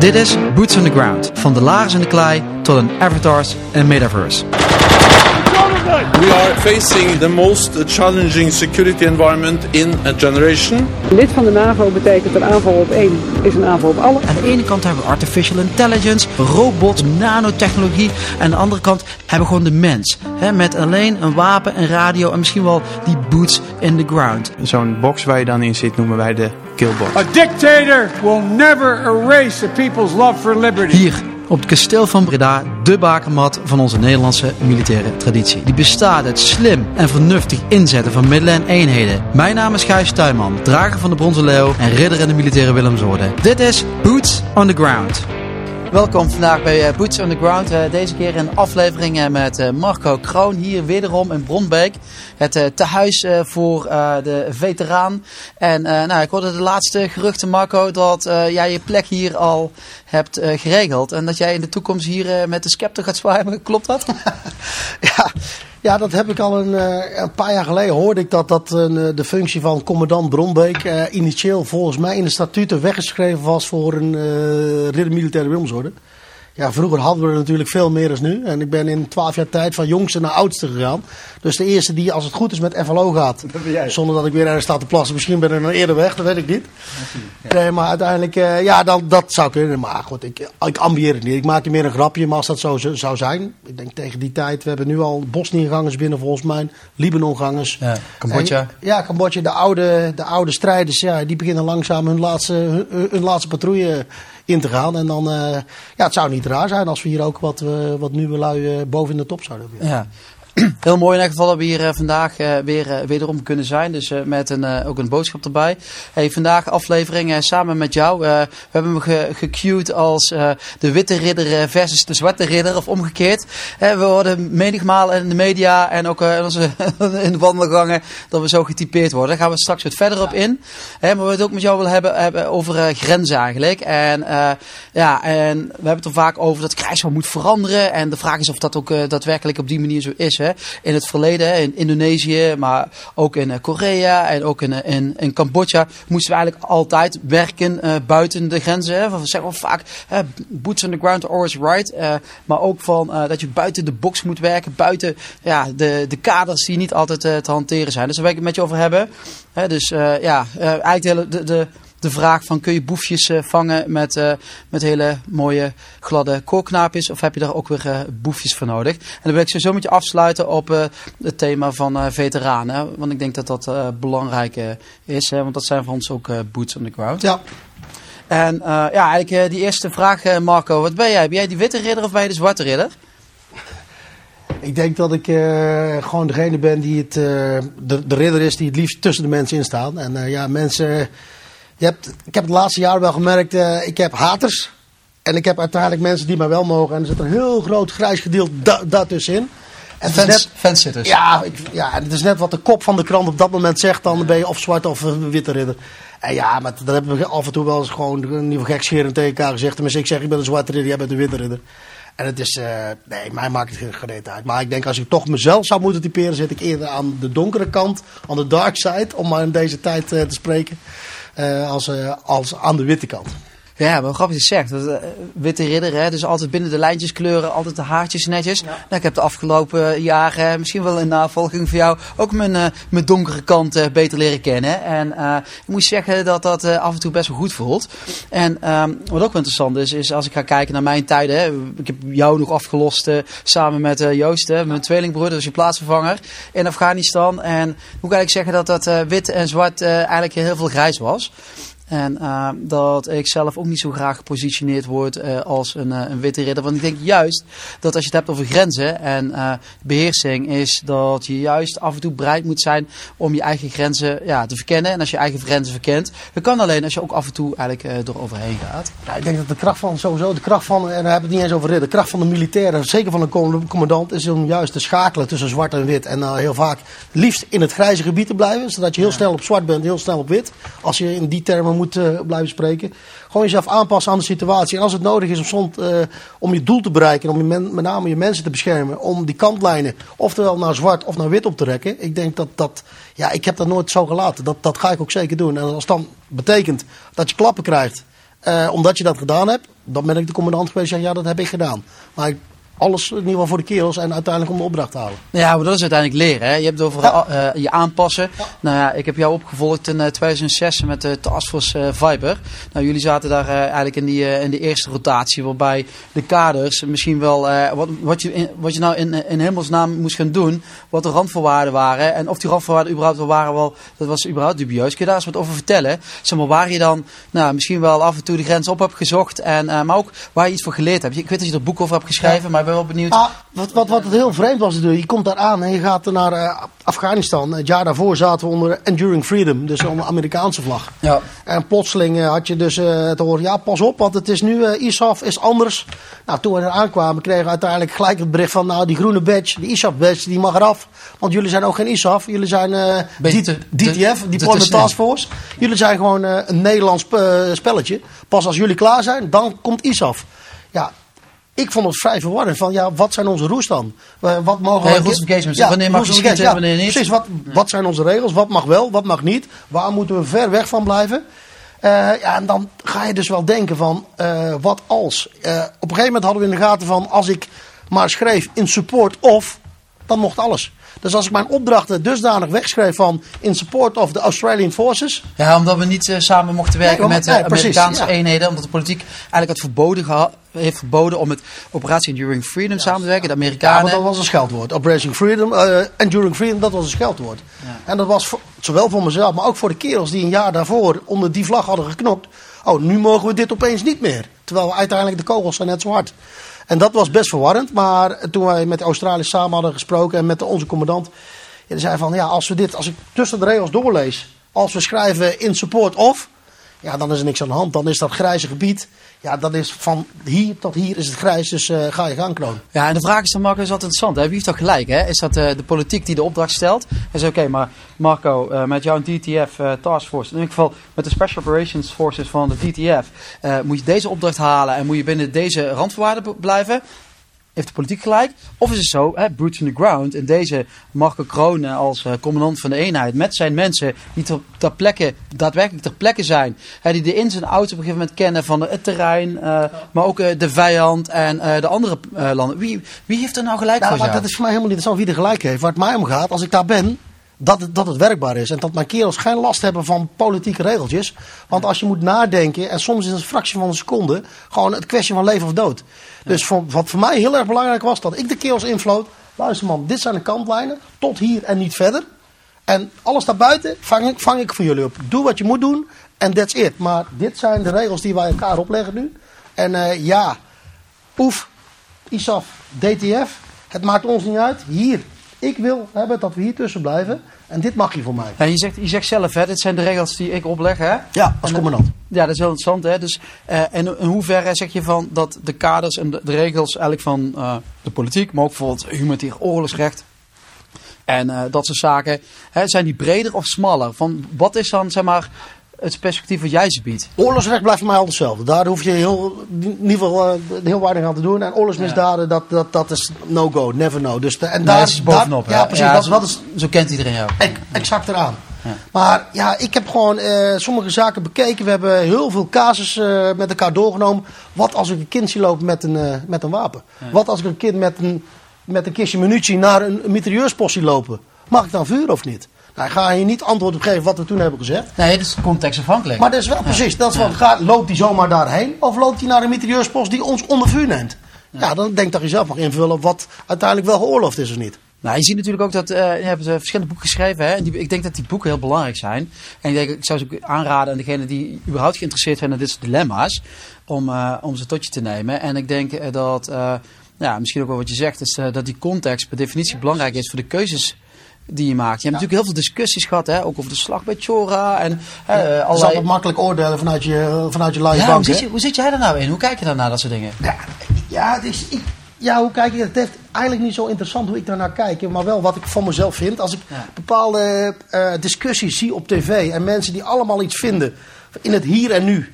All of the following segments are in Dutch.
Dit is Boots on the Ground. Van de lagers in de klei tot een avatars en metaverse. We are facing the most challenging security environment in a generation. Lid van de NAVO betekent een aanval op één is een aanval op alle. Aan de ene kant hebben we artificial intelligence, robots, nanotechnologie. En aan de andere kant hebben we gewoon de mens. Hè, met alleen een wapen, een radio en misschien wel die boots in the ground. Zo'n box waar je dan in zit noemen wij de A dictator will never erase a people's love for liberty. Hier op het kasteel van Breda, de bakermat van onze Nederlandse militaire traditie. Die bestaat uit slim en vernuftig inzetten van middelen en eenheden. Mijn naam is Gijs Tuinman, drager van de Bronzen Leeuw en ridder in de militaire Willemsorde. Dit is Boots on the Ground. Welkom vandaag bij eh, Boots on the Ground. Eh, deze keer een aflevering eh, met Marco Kroon hier wederom in Bronbeek. Het tehuis voor de veteraan. En nou, ik hoorde de laatste geruchten Marco dat jij je plek hier al hebt geregeld. En dat jij in de toekomst hier met de scepter gaat zwaaien. Klopt dat? ja, ja, dat heb ik al een, uh, een paar jaar geleden hoorde ik dat, dat de functie van commandant Bronbeek initieel volgens mij in de statuten weggeschreven was voor een ridder militaire Wilmsorde. Ja, vroeger hadden we er natuurlijk veel meer dan nu. En ik ben in twaalf jaar tijd van jongste naar oudste gegaan. Dus de eerste die, als het goed is, met FLO gaat. Zonder dat ik weer ergens sta te plassen. Misschien ben ik nog eerder weg, dat weet ik niet. Nee, maar uiteindelijk, uh, ja, dan, dat zou kunnen. Maar goed, ik, ik ambieer het niet. Ik maak er meer een grapje, maar als dat zo zou zijn. Ik denk tegen die tijd, we hebben nu al Bosnië-gangers binnen volgens mij. Libanon-gangers. Ja, Cambodja. ja, Cambodja. De oude, de oude strijders, ja, die beginnen langzaam hun laatste, hun, hun laatste patrouille in te gaan. En dan, uh, ja, het zou niet raar zijn als we hier ook wat, uh, wat nieuwe lui uh, boven de top zouden hebben. Ja. Heel mooi in elk geval dat we hier vandaag weer wederom kunnen zijn. Dus met een, ook een boodschap erbij. Hey, vandaag aflevering samen met jou. we hebben hem ge gecued als de witte ridder versus de zwarte ridder. Of omgekeerd. we worden menigmaal in de media en ook in, onze, in de wandelgangen dat we zo getypeerd worden. Daar gaan we straks wat verder op in. maar we het ook met jou willen hebben, hebben over grenzen eigenlijk. En, ja, en we hebben het er vaak over dat krijgsmacht moet veranderen. En de vraag is of dat ook daadwerkelijk op die manier zo is. Hè. In het verleden, in Indonesië, maar ook in uh, Korea en ook in, in, in Cambodja, moesten we eigenlijk altijd werken uh, buiten de grenzen. Hè. We zeggen vaak, boots on the ground, always right. Maar ook van dat je buiten de box moet werken, buiten ja, de, de kaders die niet altijd te hanteren zijn. Dus daar wil ik het met je over hebben. Hè. Dus ja, eigenlijk hele, de, de de vraag van kun je boefjes uh, vangen met, uh, met hele mooie gladde koorknaapjes of heb je daar ook weer uh, boefjes voor nodig? En dan wil ik zo met je afsluiten op het thema van veteranen, want ik denk dat dat belangrijk is, hè, want dat zijn voor ons ook boots on the ground. Ja. En ja, eigenlijk die eerste vraag Marco, wat ben jij? Ben jij die witte ridder of ben je de zwarte ridder? Ik denk dat ik gewoon degene ben die het, de, de ridder is die het liefst tussen de mensen in staat. En ja, mensen je hebt, ik heb het laatste jaar wel gemerkt, uh, ik heb haters. En ik heb uiteindelijk mensen die mij wel mogen. En er zit een heel groot grijs gedeelte da daartussenin. En fans, net, fans zitten. Ja, ik, ja, en het is net wat de kop van de krant op dat moment zegt. Dan ben je of zwart of witte ridder. En ja, maar dat hebben we af en toe wel eens gewoon ieder geval gekscherend tegen elkaar gezegd. Tenminste, ik zeg ik ben een zwarte ridder, jij bent een witte ridder. En het is, uh, nee, mij maakt het geen uit. Maar ik denk als ik toch mezelf zou moeten typeren, zit ik eerder aan de donkere kant, aan de dark side, om maar in deze tijd uh, te spreken. Uh, als, uh, als aan de witte kant. Ja, wat grappig is zegt. Dat, uh, witte ridder, hè, dus altijd binnen de lijntjes kleuren, altijd de haartjes netjes. Ja. Nou, ik heb de afgelopen jaren, misschien wel in navolging van jou, ook mijn, uh, mijn donkere kant uh, beter leren kennen. En ik moet zeggen dat dat af en toe best wel goed voelt. En um, wat ook wel interessant is, is als ik ga kijken naar mijn tijden. Hè, ik heb jou nog afgelost samen met Joost, hè, mijn tweelingbroer, dus je plaatsvervanger in Afghanistan. En hoe kan ik zeggen dat dat wit en zwart eigenlijk heel veel grijs was. En uh, dat ik zelf ook niet zo graag gepositioneerd word uh, als een, uh, een, witte ridder. Want ik denk juist dat als je het hebt over grenzen en beheersing, is dat je juist af en toe bereid moet zijn om je eigen grenzen ja, te verkennen. En als je eigen grenzen verkent, dat kan alleen als je ook af en toe eigenlijk er overheen gaat. Ja, ik denk dat de kracht van sowieso, de kracht van, en daar hebben we het niet eens over ridder, de kracht van de militairen, zeker van een commandant, is om juist te schakelen tussen zwart en wit. En heel vaak liefst in het grijze gebied te blijven, zodat je heel snel op zwart bent, heel snel op wit. Als je in die termen moet blijven spreken. Gewoon jezelf aanpassen aan de situatie. En als het nodig is om, soms, uh, om je doel te bereiken, om je met name je mensen te beschermen, om die kantlijnen oftewel naar zwart of naar wit op te rekken. Ik denk dat dat, ja, ik heb dat nooit zo gelaten. Dat, dat ga ik ook zeker doen. En als dan betekent dat je klappen krijgt Eh, omdat je dat gedaan hebt, dan ben ik de commandant geweest. Ja, ja, dat heb ik gedaan. Maar ik- alles in ieder geval voor de kerels en uiteindelijk om de opdracht te halen. Ja, maar dat is uiteindelijk leren. Hè? Je hebt het over Ja. eh, je aanpassen. Nou ja, ik heb jou opgevolgd in eh, 2006 met de Taskforce eh Viber. Nou, jullie zaten daar eh, eigenlijk in, die, eh, in de eerste rotatie, waarbij de kaders misschien wel, eh, wat, wat, je in, wat je nou in, in hemelsnaam moest gaan doen, wat de randvoorwaarden waren. En of die randvoorwaarden überhaupt wel waren, wel, dat was überhaupt dubieus. Kun je daar eens wat over vertellen? Zeg maar, waar je dan nou, misschien wel af en toe de grens op hebt gezocht, en, eh, maar ook waar je iets voor geleerd hebt. Ik weet dat je er boek over hebt geschreven, maar wel benieuwd. Ah, wat, wat, wat het heel vreemd was natuurlijk, je komt daar aan en je gaat naar eh, Afghanistan. Het jaar daarvoor zaten we onder Enduring Freedom, dus onder de Amerikaanse vlag. Ja. En plotseling eh, had je dus eh, te horen, ja pas op, want het is nu, ISAF is anders. Nou, toen we er aankwamen kregen we uiteindelijk gelijk het bericht van, nou die groene badge, die ISAF badge, die mag eraf. Want jullie zijn ook geen ISAF, jullie zijn eh, Beetje D- te- DTF, Deployment Task Force. Jullie zijn gewoon een Nederlands spelletje. Pas als jullie klaar zijn, dan komt ISAF. Ja, ik vond het vrij verwarrend van, ja, wat zijn onze roes dan? Eh, wat mogen Nee, we- engagement. Wanneer mag je schieten, wanneer niet? Precies, wat, wat zijn onze regels? Wat mag wel, wat mag niet? Waar moeten we ver weg van blijven? Eh, ja, en dan ga je dus wel denken van, eh, wat als? Op een gegeven moment hadden we in de gaten van, als ik maar schreef in support of, dan mocht alles. Dus als ik mijn opdrachten dusdanig wegschreef van in support of the Australian Forces, Ja, omdat we niet eh, samen mochten werken Nee, met de nee, precies, Amerikaanse ja. eenheden. Omdat de politiek eigenlijk had verboden heeft verboden om met Operatie Enduring Freedom samen te werken. De Ja, Amerikanen. want dat was een scheldwoord. Operation Freedom, eh Enduring Freedom, dat was een scheldwoord. En dat was voor- zowel voor mezelf, maar ook voor de kerels die een jaar daarvoor onder die vlag hadden geknokt. Oh, nu mogen we dit opeens niet meer. Terwijl we uiteindelijk de kogels zijn net zo hard. En dat was best verwarrend. Maar toen wij met de samen hadden gesproken en met onze commandant. Ja, die zei van, ja, als we dit, als ik tussen de regels doorlees. Als we schrijven in support of. Ja, dan is er niks aan de hand. Dan is dat grijze gebied. Ja, dat is van hier tot hier is het grijs. Dus eh, ga je gang, kroon. Ja, en de vraag is dan, Marco, is altijd interessant. Hè? Wie heeft toch gelijk? Hè? Is dat eh, de politiek die de opdracht stelt? Zegt, oké, maar Marco, eh, met jouw DTF eh, Task Force, in ieder geval met de Special Operations Forces van de DTF, moet je deze opdracht halen en moet je binnen deze randvoorwaarden blijven? Heeft de politiek gelijk? Of is het zo, hè, boots on the ground, in deze Marco Kroon als eh, commandant van de eenheid, met zijn mensen die ter, ter plekke, daadwerkelijk ter plekke zijn, hè, die de ins en outs op een gegeven moment kennen van het terrein, eh, maar ook eh, de vijand en eh, de andere eh, landen. Wie, wie heeft er nou gelijk Nou, voor maar jou? dat is voor mij helemaal niet interessant wie er gelijk heeft. Waar het mij om gaat, als ik daar ben, dat het, dat het werkbaar is. En dat mijn kerels geen last hebben van politieke regeltjes. Want als je moet nadenken, en soms is het een fractie van een seconde, gewoon het kwestie van leven of dood. Dus voor, wat voor mij heel erg belangrijk was, dat ik de kerels invloot. Luister man, dit zijn de kantlijnen, tot hier en niet verder. En alles daarbuiten vang ik, vang ik voor jullie op. Doe wat je moet doen en that's it. Maar dit zijn de regels die wij elkaar opleggen nu. En eh, ja, poef, ISAF, DTF, het maakt ons niet uit. Hier, ik wil hebben dat we hier tussen blijven. En dit mag je voor mij. Ja, je, zegt, je zegt zelf, hè, dit zijn de regels die ik opleg. Hè? Ja, als En, commandant. Ja, dat is heel interessant. Hè? Dus, eh, en in hoeverre zeg je van dat de kaders en de, de regels eigenlijk van eh, de politiek, maar ook bijvoorbeeld humanitair oorlogsrecht en eh, dat soort zaken, hè, zijn die breder of smaller? Van, wat is dan zeg maar, het perspectief wat jij ze biedt? Oorlogsrecht blijft voor mij altijd hetzelfde. Daar hoef je heel, in ieder geval eh, heel weinig aan te doen. En oorlogsmisdaden, dat, dat, dat is no-go, never no. Dus de, en Daar daar is bovenop. daar- ja, precies. dat, zo, dat is zo kent iedereen jou. Ex- exact eraan. Maar ja, ik heb gewoon eh, sommige zaken bekeken. We hebben heel veel casus eh, met elkaar doorgenomen. Wat als ik een kind zie lopen met een, met een wapen? Wat als ik een kind met een, met een kistje munitie naar een, een mitrailleurspost zie lopen? Mag ik dan vuren of niet? Nou, ik ga je niet antwoord op geven wat we toen hebben gezegd. Nee, dat is contextafhankelijk. Maar dat is wel precies. Dat is van, gaat, loopt hij zomaar daarheen? Of loopt hij naar een mitrailleurspost die ons onder vuur neemt? Ja, dan denk dat je zelf mag invullen wat uiteindelijk wel geoorloofd is of niet. Nou, je ziet natuurlijk ook dat eh, je hebt eh, verschillende boeken geschreven. Hè? En die, ik denk dat die boeken heel belangrijk zijn. En ik, denk, ik zou ze ook aanraden aan degenen die überhaupt geïnteresseerd zijn in dit soort dilemma's. Om, eh, om ze tot je te nemen. En ik denk dat, ja, misschien ook wel wat je zegt, is dat die context per definitie belangrijk is voor de keuzes die je maakt. Je hebt natuurlijk heel veel discussies gehad, hè? ook over de slag bij Chora. En, eh, Het is altijd makkelijk oordelen vanuit je, vanuit je ja, hoe, bank. zit hè? je, hoe zit jij daar nou in? Hoe kijk je daarnaar, dat soort dingen? Ja, ja, het is, ik, ja, hoe kijk ik? Het heeft eigenlijk niet zo interessant hoe ik daarnaar kijk. Maar wel wat ik van mezelf vind. Als ik Ja. bepaalde eh, discussies zie op tv. En mensen die allemaal iets vinden in het hier en nu.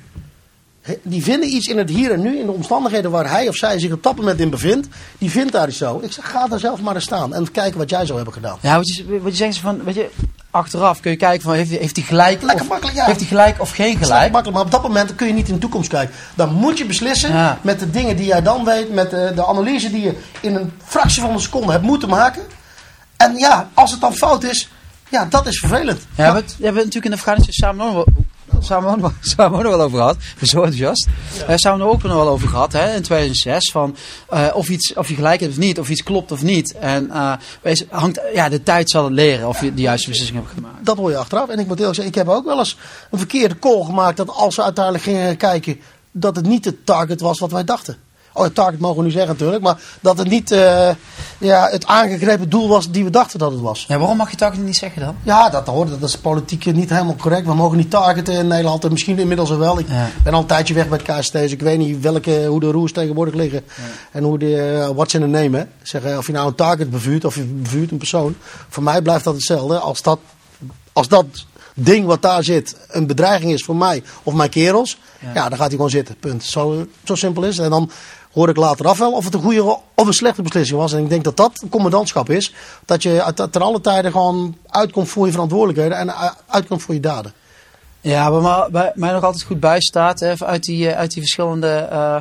Die vinden iets in het hier en nu. In de omstandigheden waar hij of zij zich op dat moment in bevindt. Die vindt daar iets zo. Ik zeg, ga daar zelf maar eens staan. En kijken wat jij zou hebben gedaan. Ja, wat je, wat je zegt is van, weet je, achteraf kun je kijken van heeft hij, heeft hij gelijk, Lekker of, makkelijk, ja. heeft hij gelijk of geen gelijk. makkelijk, maar op dat moment kun je niet in de toekomst kijken. Dan moet je beslissen Ja. met de dingen die jij dan weet, met de, de analyse die je in een fractie van een seconde hebt moeten maken. En ja, als het dan fout is, ja, dat is vervelend. Ja, we Maar- hebben we natuurlijk in Afghanistan samen samen samen ook nog wel over gehad. Zo enthousiast. Eh, samen er ook nog wel over gehad hè, in 2006. Van, eh, of, iets, of je gelijk hebt of niet, of iets klopt of niet. En eh, wees, hangt, ja, de tijd zal het leren of je de juiste beslissing hebt gemaakt. dat hoor je achteraf. En ik moet eerlijk zeggen, ik heb ook wel eens een verkeerde call gemaakt dat als we uiteindelijk gingen kijken, dat het niet het target was wat wij dachten. Oh, target mogen we nu zeggen natuurlijk, maar dat het niet eh, ja, het aangegrepen doel was die we dachten dat het was. Ja, waarom mag je ook niet zeggen dan? Ja, dat hoort. Dat is politiek niet helemaal correct. We mogen niet targeten in Nederland. En misschien inmiddels wel. Ik Ja. ben al een tijdje weg bij het KST. Dus ik weet niet welke, hoe de roers tegenwoordig liggen. En hoe de, eh, what's in the name. Hè. Zeggen, of je nou een target bevuurt of je bevuurt een persoon. Voor mij blijft dat hetzelfde. Als dat, als dat ding wat daar zit een bedreiging is voor mij of mijn kerels. Ja, dan gaat hij gewoon zitten. Punt. Zo, zo simpel is het. En dan hoor ik later af wel of het een goede of een slechte beslissing was. En ik denk dat dat een commandantschap is. Dat je ten alle tijden gewoon uitkomt voor je verantwoordelijkheden en uh, uitkomt voor je daden. Ja, wat mij- nog altijd goed bijstaat hè, uit, die, eh, uit die verschillende eh,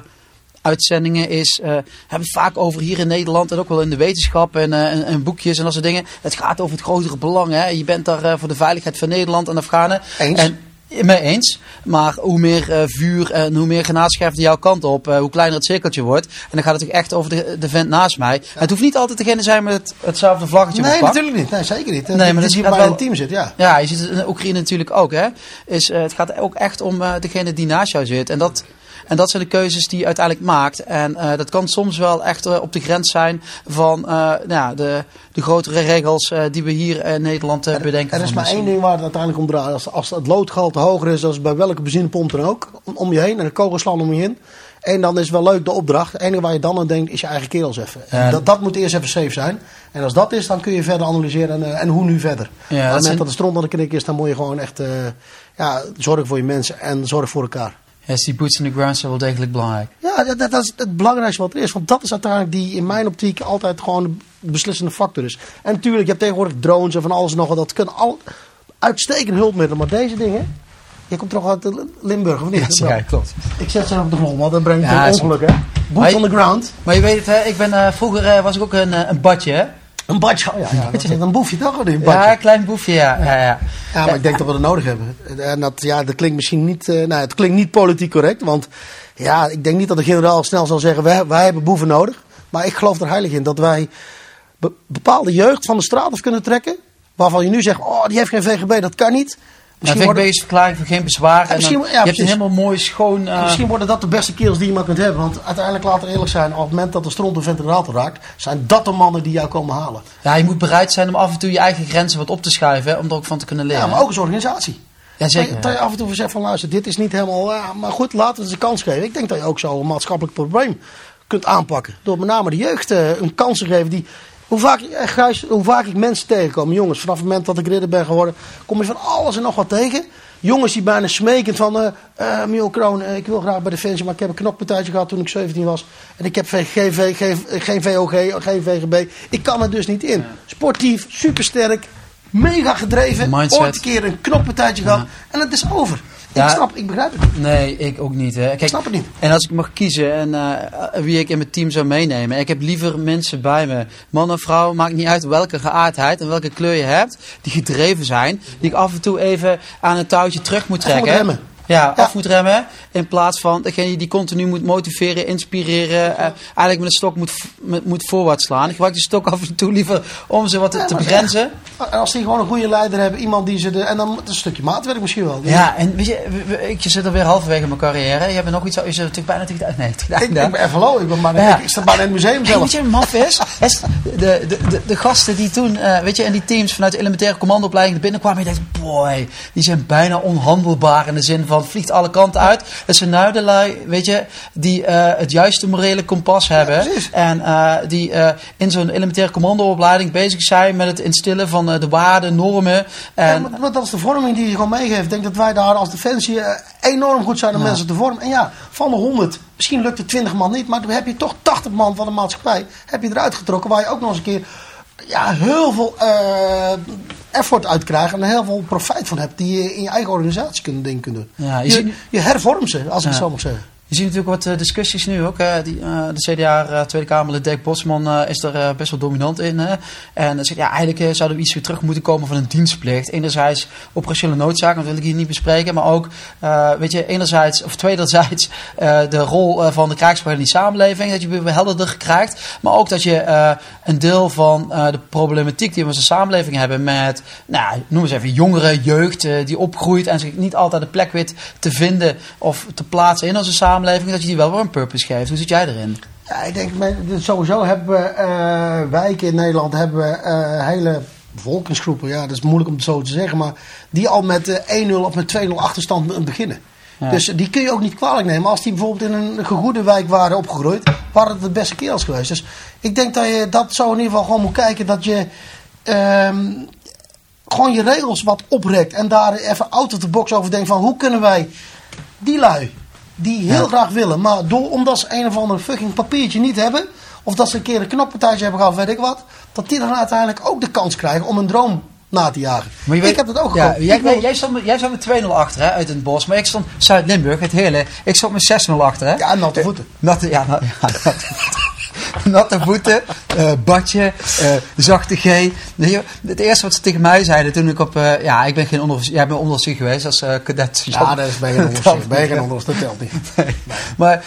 uitzendingen is, eh hebben we het vaak over hier in Nederland en ook wel in de wetenschap en, eh, en, en boekjes en dat soort dingen. Het gaat over het grotere belang. Hè. Je bent daar eh, voor de veiligheid van Nederland en Afghanen. Eens. En, mee eens. Maar hoe meer eh, vuur en hoe meer granaatschijven jouw kant op, eh, hoe kleiner het cirkeltje wordt. En dan gaat het ook echt over de, de vent naast mij. Het hoeft niet altijd degene te zijn met het, hetzelfde vlaggetje Nee, natuurlijk niet. Nee, zeker niet. Nee, Nee, maar dat gaat bij een team zit, ja. Ja, je ziet het in Oekraïne natuurlijk ook. Hè? Is, eh, het gaat ook echt om eh, degene die naast jou zit. En dat, en dat zijn de keuzes die je uiteindelijk maakt. En eh, dat kan soms wel echt eh, op de grens zijn van eh, nou, ja, de, de grotere regels die we hier in Nederland eh, bedenken. Er is maar één ding waar het uiteindelijk om draait. Als, als het loodgehalte hoger is, als bij welke benzinepomp dan ook, om, om je heen en de kogels slaan om je heen. En dan is wel leuk de opdracht. Het enige waar je dan aan denkt is je eigen kerels even. En dat, dat moet eerst even safe zijn. En als dat is, dan kun je verder analyseren en, en hoe nu verder. Ja, Op het moment dat de stront aan de knik is, dan moet je gewoon echt ja, zorgen voor je mensen en zorgen voor elkaar. Ja, dus die boots on the ground zijn wel degelijk belangrijk. Ja, dat, dat, is het belangrijkste wat er is. Want dat is uiteindelijk die in mijn optiek altijd gewoon de beslissende factor is. En natuurlijk, je hebt tegenwoordig drones en van alles en nog wat. Dat kunnen al uitstekende hulpmiddelen. Maar deze dingen... Je komt toch uit Limburg, of niet? Ja, klopt. Ik zet ze op de grond, want dan brengt Ja, het is- ongeluk, hè? Boots on the ground. Maar je weet het, hè, ik ben, eh, vroeger eh, was ik ook een, eh, een badje. Hè? Een badje. Oh, ja, ja, dat is een boefje toch? Een badje. Ja, een klein boefje, ja. ja, ja. Ja, maar ik denk dat we dat nodig hebben. En dat, ja, dat klinkt misschien niet, eh, nou, het klinkt niet politiek correct. Want ja, ik denk niet dat de generaal snel zal zeggen, wij, wij hebben boeven nodig. Maar ik geloof er heilig in dat wij be- bepaalde jeugd van de straat af kunnen trekken. Waarvan je nu zegt, oh, die heeft geen VGB, dat kan niet. Misschien is verklaring van geen bezwaar. En dan, misschien- ja, je hebt een helemaal mooi, schoon... eh, misschien worden dat de beste kerels die je maar kunt hebben. Want uiteindelijk, laten we eerlijk zijn, op het moment dat de stront een ventilator raakt, zijn dat de mannen die jou komen halen. Ja, je moet bereid zijn om af en toe je eigen grenzen wat op te schuiven, hè, om er ook van te kunnen leren. Ja, maar ook als organisatie. Ja, zeker. Dat je- Dat je af en toe zegt van luister, dit is niet helemaal... Ja, maar goed, laten we het een kans geven. Ik denk dat je ook zo een maatschappelijk probleem kunt aanpakken. Door met name de jeugd eh, een kans te geven die... Hoe vaak, eh, Gijs, hoe vaak ik mensen tegenkom, jongens, vanaf het moment dat ik ridder ben geworden, kom je van alles en nog wat tegen. Jongens die bijna smekend van, eh eh Miel Kroon, ik wil graag bij Defensie, maar ik heb een knokpartijtje gehad toen ik 17 was. En ik heb geen, geen, V- geen, VOG, geen VGB. Ik kan er dus niet in. Sportief, supersterk, mega gedreven. Mindset. Ooit een keer een knokpartijtje gehad en het is over. Ja. Ik snap, ik begrijp het niet. Nee, ik ook niet. Hè. Kijk, snap het niet. En als ik mag kiezen en, eh, wie ik in mijn team zou meenemen. Ik heb liever mensen bij me. Man of vrouw, maakt niet uit welke geaardheid en welke kleur je hebt. Die gedreven zijn. Die ik af en toe even aan een touwtje terug moet trekken. Ja, af moet remmen. In plaats van degene die continu moet motiveren, inspireren. eh, eigenlijk met een stok moet, met- moet voorwaarts slaan. Ik gebruik die stok af en toe liever om ze wat te, te begrenzen. En als die gewoon een goede leider hebben, iemand die ze de. En dan is een stukje maatwerk misschien wel. Ja, en weet je, ik zit alweer halverwege mijn carrière. Je hebt nog iets, je zit natuurlijk bijna tegen de, nee, Ik, ik ben even low, ik, ben maar, Ja. ik, ik sta bijna in het museum zelf. weet je maf is? is de, de, de, de gasten die toen, eh, weet je, in die teams vanuit de elementaire commandoopleiding er binnenkwamen. Je denkt, boy, die zijn bijna onhandelbaar in de zin van, het vliegt alle kanten uit. Dat zijn nou de lui, weet je, die eh, het juiste morele kompas hebben. en eh, die eh, in zo'n elementaire commandoopleiding bezig zijn met het instillen van de waarden, normen. En, Ja, maar, dat is de vorming die je gewoon meegeeft. Ik denk dat wij daar als defensie enorm goed zijn om mensen te vormen. En ja, van de 100, misschien lukt het 20 man niet, maar dan heb je toch 80 man van de maatschappij heb je eruit getrokken. Waar je ook nog eens een keer ja, heel veel effort uit krijgen en heel veel profijt van hebt. Die je in je eigen organisatie kunt, ding kunt doen. Ja, je je, hervormt ze, als ik het zo mag zeggen. Je ziet natuurlijk wat eh, discussies nu ook. Die, eh, de CDA eh, Tweede Kamerlid Dirk Bosman is er best wel dominant in. hè. En zegt, ja, eigenlijk zouden we iets weer terug moeten komen van een dienstplicht. Enerzijds operationele noodzaken, dat wil ik hier niet bespreken. Maar ook, weet je, enerzijds, of tweederzijds, de rol van de krijgsmacht in die samenleving. Dat je weer helderder krijgt. Maar ook dat je een deel van de problematiek die we in onze samenleving hebben met, nou, noem eens even, jongeren, jeugd die opgroeit en zich niet altijd een plek weet te vinden of te plaatsen in onze samenleving, dat je die wel weer een purpose geeft. Hoe zit jij erin? Ja, ik denk, sowieso hebben we eh, wijken in Nederland, hebben we eh, hele bevolkingsgroepen, ja, dat is moeilijk om het zo te zeggen, maar die al met eh, 1-0 of met 2-0 achterstand beginnen. Ja. Dus die kun je ook niet kwalijk nemen. Als die bijvoorbeeld in een gegoede wijk waren opgegroeid, waren het de beste kerels geweest. Dus ik denk dat je dat zo in ieder geval gewoon moet kijken dat je ehm, gewoon je regels wat oprekt en daar even out of the box over denkt van hoe kunnen wij die lui die heel graag willen, maar door, omdat ze een of ander fucking papiertje niet hebben, of dat ze een keer een knoppartijtje hebben gehad, weet ik wat, dat die dan uiteindelijk ook de kans krijgen om een droom na te jagen. Maar je weet- ik heb dat ook ja, jij, wil- jij, stond, met- jij stond met 2-0 achter hè, uit het bos. Maar ik stond Zuid-Limburg, het hele. Ik stond met 6-0 achter. Hè? Ja, natte voeten. Natte, ja, na- ja, natte voeten. Natte voeten, eh, badje, eh, zachte G. Het eerste wat ze tegen mij zeiden toen ik op... eh, ja, ik ben geen onderofficier. Jij bent onderofficier geweest als cadet. Ja, dat is bij geen onderzoek. Bij geen onderzoek, dat telt niet. Nee. Maar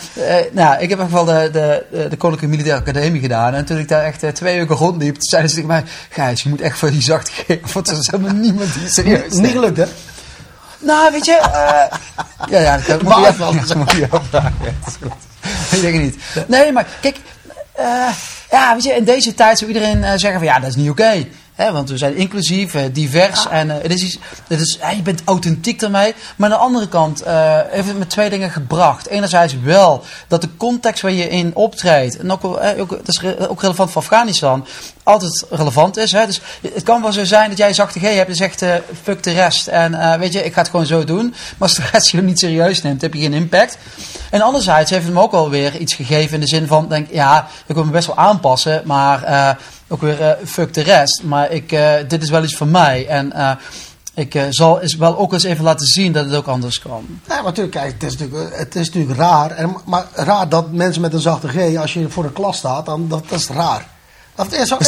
nou, ik heb nog wel de, de, de Koninklijke Militaire Academie gedaan. En toen ik daar echt twee weken rondliep, zeiden ze tegen mij... Gijs, je moet echt voor die zachte G... Want er is helemaal niemand die serieus Niet, niet gelukt, hè? nou, weet je. ja, ja, dat moet Maar je het even- was- ja, moet je even vragen. Ja, dat is goed. Ik denk het niet. Nee, maar kijk. Eh, ja, weet je, in deze tijd zou iedereen eh, zeggen van ja, dat is niet oké. Hè, want we zijn inclusief, eh, divers en het is iets, het is, je bent authentiek daarmee. Maar aan de andere kant heeft het met twee dingen gebracht. Enerzijds wel dat de context waar je in optreedt, en ook, ook, dat is re- ook relevant voor Afghanistan, altijd relevant is. Hè. Dus het kan wel zo zijn dat jij zachte G hebt en zegt eh, fuck de rest. En eh, weet je, ik ga het gewoon zo doen. Maar als de rest je niet serieus neemt, heb je geen impact. En anderzijds heeft het me ook alweer iets gegeven in de zin van, denk ja, ik wil me best wel aanpassen, maar eh, ook weer fuck de rest. Maar ik, dit is wel iets voor mij. En ik zal is wel ook eens even laten zien dat het ook anders kan. Ja, maar natuurlijk, kijk, het is natuurlijk, het is natuurlijk raar. En, maar raar dat mensen met een zachte G, als je voor de klas staat, dan dat, dat is raar. Dat is, ook-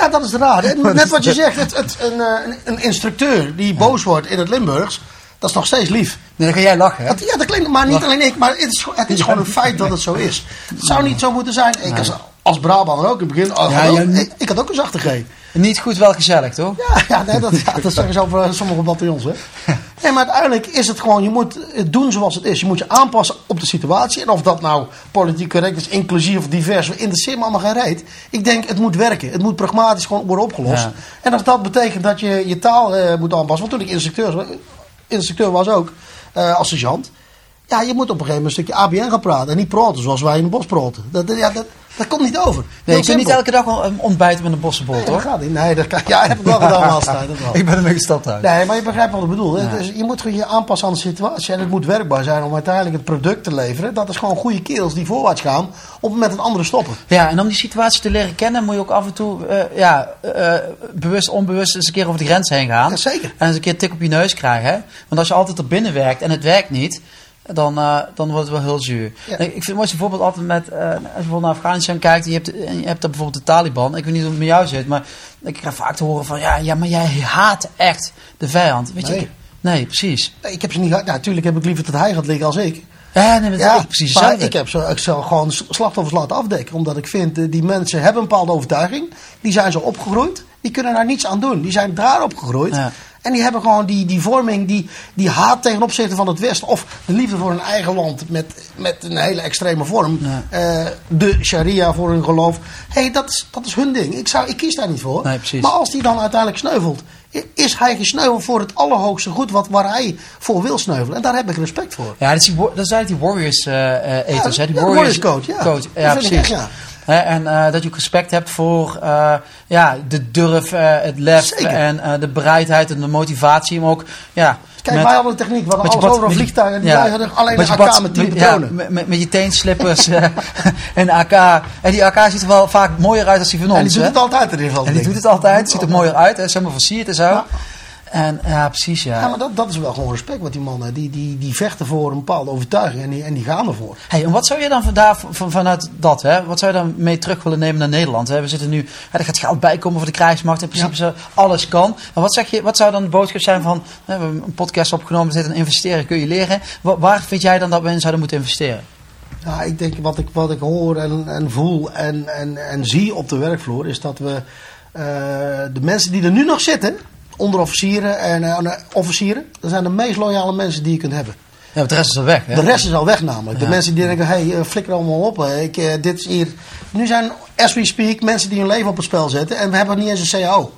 Ja, dat is raar. En net wat je zegt, het, het, een, eh, een, een instructeur die boos wordt in het Limburgs, dat is nog steeds lief. Nee, dan ga jij lachen, hè? Dat, ja, dat klinkt, maar niet alleen ik, maar het is, gewoon- het is gewoon een feit dat het zo is. Het zou niet zo moeten zijn. Ik als, als Brabander ook in het begin. Ja, ja, ik, ik had ook een zachte G. Niet goed, wel gezellig, toch? Ja, ja, nee, dat, ja, dat zeggen ze over sommige bataljons. Hè. Nee, maar uiteindelijk is het gewoon, je moet het doen zoals het is. Je moet je aanpassen op de situatie. En of dat nou politiek correct is, inclusief of divers, in de sim allemaal geen reet. Ik denk, het moet werken. Het moet pragmatisch gewoon worden opgelost. Ja. En als dat betekent dat je je taal eh, moet aanpassen. Want toen ik instructeur, was- instructeur was ook, eh als sergeant. Ja, je moet op een gegeven moment een stukje ABN gaan praten. En niet praten zoals wij in de bos praten. Dat, ja, dat, dat komt niet over. Nee, je kunt niet elke dag wel, um, ontbijten met een bossenbol, Nee, dat toch? gaat niet. Nee, dat kan, ja, dat heb ik wel gedaan laatst tijd. Dat wel. Ik ben ermee gestapt uit. Nee, maar je begrijpt wat ik bedoel. Dus je moet gewoon je aanpassen aan de situatie. En het moet werkbaar zijn om uiteindelijk het product te leveren. Dat is gewoon goede kerels die voorwaarts gaan om met het andere stoppen. Ja, en om die situatie te leren kennen, moet je ook af en toe, eh, ja, eh, bewust, onbewust eens een keer over de grens heen gaan. Ja, zeker. En eens een keer een tik op je neus krijgen. Hè? Want als je altijd er binnen werkt en het werkt niet, dan, eh, dan wordt het wel heel zuur. Ja. Ik vind het mooiste voorbeeld altijd met, eh, als je bijvoorbeeld naar Afghanistan kijkt, je hebt, je hebt daar bijvoorbeeld de Taliban. Ik weet niet hoe het met jou zit, maar ik krijg vaak te horen van, ja, ja maar jij haat echt de vijand. Weet je? Nee. ik- nee, precies. Nee, Ik heb ze niet gehad. Ja, natuurlijk heb ik liever dat hij gaat liggen als ik. Ja, nee, ik precies maar ik heb ze, ik zal gewoon slachtoffers laten afdekken. Omdat ik vind, eh, die mensen hebben een bepaalde overtuiging. Die zijn zo opgegroeid. Die kunnen daar niets aan doen. Die zijn daar opgegroeid. Ja. En die hebben gewoon die, die vorming, die, die haat tegen opzichte van het Westen. Of de liefde voor hun eigen land met, met een hele extreme vorm. Ja. Eh, de sharia voor hun geloof. hey, dat, is, dat is hun ding. Ik, zou, ik kies daar niet voor. Nee. Maar als die dan uiteindeld sneuvelt. Is hij gesneuveld voor het allerhoogste goed wat, waar hij voor wil sneuvelen. En daar heb ik respect voor. Ja, dat is, die, dat is eigenlijk die Warriors ethos, hè? Die ja, Warriors, ja. Coach. Ja, ik precies. echt, ja. En eh, dat je ook respect hebt voor eh, ja, de durf, eh, het lef en de bereidheid en de motivatie om ook ja, Kijk, Met- wij hadden de techniek. We hadden alles over je- vliegtuigen. Die ja. hadden alleen Met een AK met 10 met- patronen. Ja, met, met, met je teenslippers en AK. En die AK ziet er wel vaak mooier uit als die van ons. en die doet hè? het altijd in ieder geval. En die doet het altijd. Ziet er mooier uit. Hè? Zeg maar versierd en zo. Ja. En ja, precies ja. Ja, maar dat, dat is wel gewoon respect wat die mannen. Die, die, die vechten voor een bepaalde overtuiging en die, en die gaan ervoor. Hey, en wat zou je dan vandaar, van, vanuit dat, hè, wat zou je dan mee terug willen nemen naar Nederland? Hè? We zitten nu, hè, er gaat geld bijkomen voor de krijgsmacht, in principe alles kan. En wat, zeg je, wat zou dan de boodschap zijn van, hè, we hebben een podcast opgenomen, zitten investeren kun je leren. Wa- waar vind jij dan dat we in zouden moeten investeren? Ja, ik denk wat ik, wat ik hoor en, en voel en, en, en zie op de werkvloer is dat we eh, de mensen die er nu nog zitten, onderofficieren en eh, officieren, dat zijn de meest loyale mensen die je kunt hebben. Ja, want de rest is al weg. Hè? De rest is al weg namelijk. De mensen die denken, hé, hey, eh, flikker allemaal op. Ik, eh, dit is hier. Nu zijn, as we speak, mensen die hun leven op het spel zetten. En we hebben niet eens een CAO.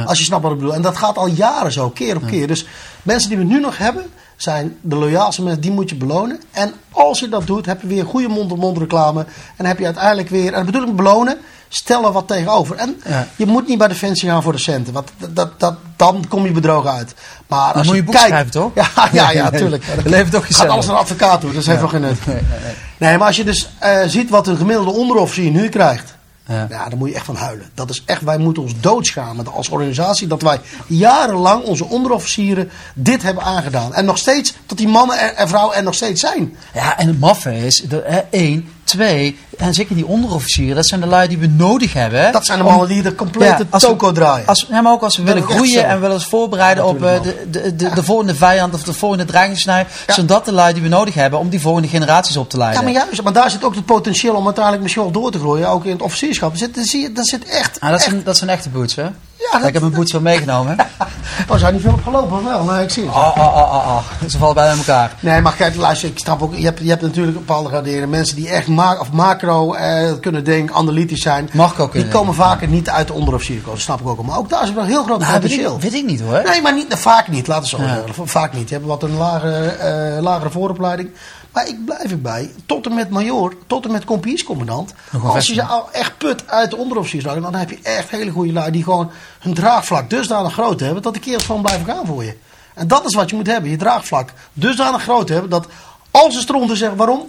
Ja. Als je snapt wat ik bedoel. En dat gaat al jaren zo, keer op keer. Dus mensen die we nu nog hebben, zijn de loyaalste mensen. Die moet je belonen. En als je dat doet, heb je weer goede mond-op-mond reclame. En heb je uiteindelijk weer, en dat bedoel ik belonen, stel er wat tegenover. En Ja. je moet niet bij Defensie gaan voor de centen. Want dat, dat, dat, dan kom je bedrogen uit. Maar als moet je je boek kijkt, schrijven, toch? Ja, ja, ja, Nee, tuurlijk. we leven toch Gaat gezellig. alles naar een advocaat toe, dat heeft nog geen nut. Nee, nee, nee. Nee, maar als je dus eh, ziet wat een gemiddelde onderofficier nu krijgt. Ja. Ja. dan moet je echt van huilen. Dat is echt, wij moeten ons doodschamen als organisatie dat wij jarenlang onze onderofficieren dit hebben aangedaan. En nog steeds, dat die mannen en vrouwen er nog steeds zijn. Ja, en het maffe is, de, hè, één, twee, en zeker die onderofficieren, dat zijn de lui die we nodig hebben. Dat zijn de mannen die de complete we- toko draaien. Als, ja, maar ook als we Dat willen groeien en willen ons voorbereiden Ja, op eh, de, de, de, de volgende vijand of de volgende dreigingssnij, Ja. zijn dat de lui die we nodig hebben om die volgende generaties op te ja, leiden. maar juist, maar daar zit ook het potentieel om uiteindelijk misschien wel door te groeien. Ook in het officierschap. Er zit, daar zit echt. Ah, dat, echt zijn, dat zijn echte boots, hè? Dat- ik heb mijn boots wel meegenomen. oh, zijn niet veel opgelopen of wel? Nee, ik zie het. Ah, ah, ah. Ze vallen in elkaar. Nee, maar kijk, luister, ik snap ook. Je hebt, je hebt natuurlijk bepaalde graderen. Mensen die echt ma of macro eh, kunnen denken, analytisch zijn. Mag ook Die kunnen komen vaker niet uit de onderofficier. Dat snap ik ook. al. Maar ook daar is wel een heel groot Nou, weet potentieel. ik, weet ik niet hoor. Nee, maar niet, vaak niet, laten we zo Ja. Vaak niet. Je hebt wat een lagere, eh, lagere vooropleiding. Maar ik blijf erbij, tot en met major, tot en met een Als je ze al echt put uit de onderofficiersleiding, dan heb je echt hele goede lui die gewoon hun draagvlak dusdanig groot hebben dat de kerels gewoon blijven gaan voor je. En dat is wat je moet hebben, je draagvlak dusdanig groot hebben dat als ze stronten zeggen waarom,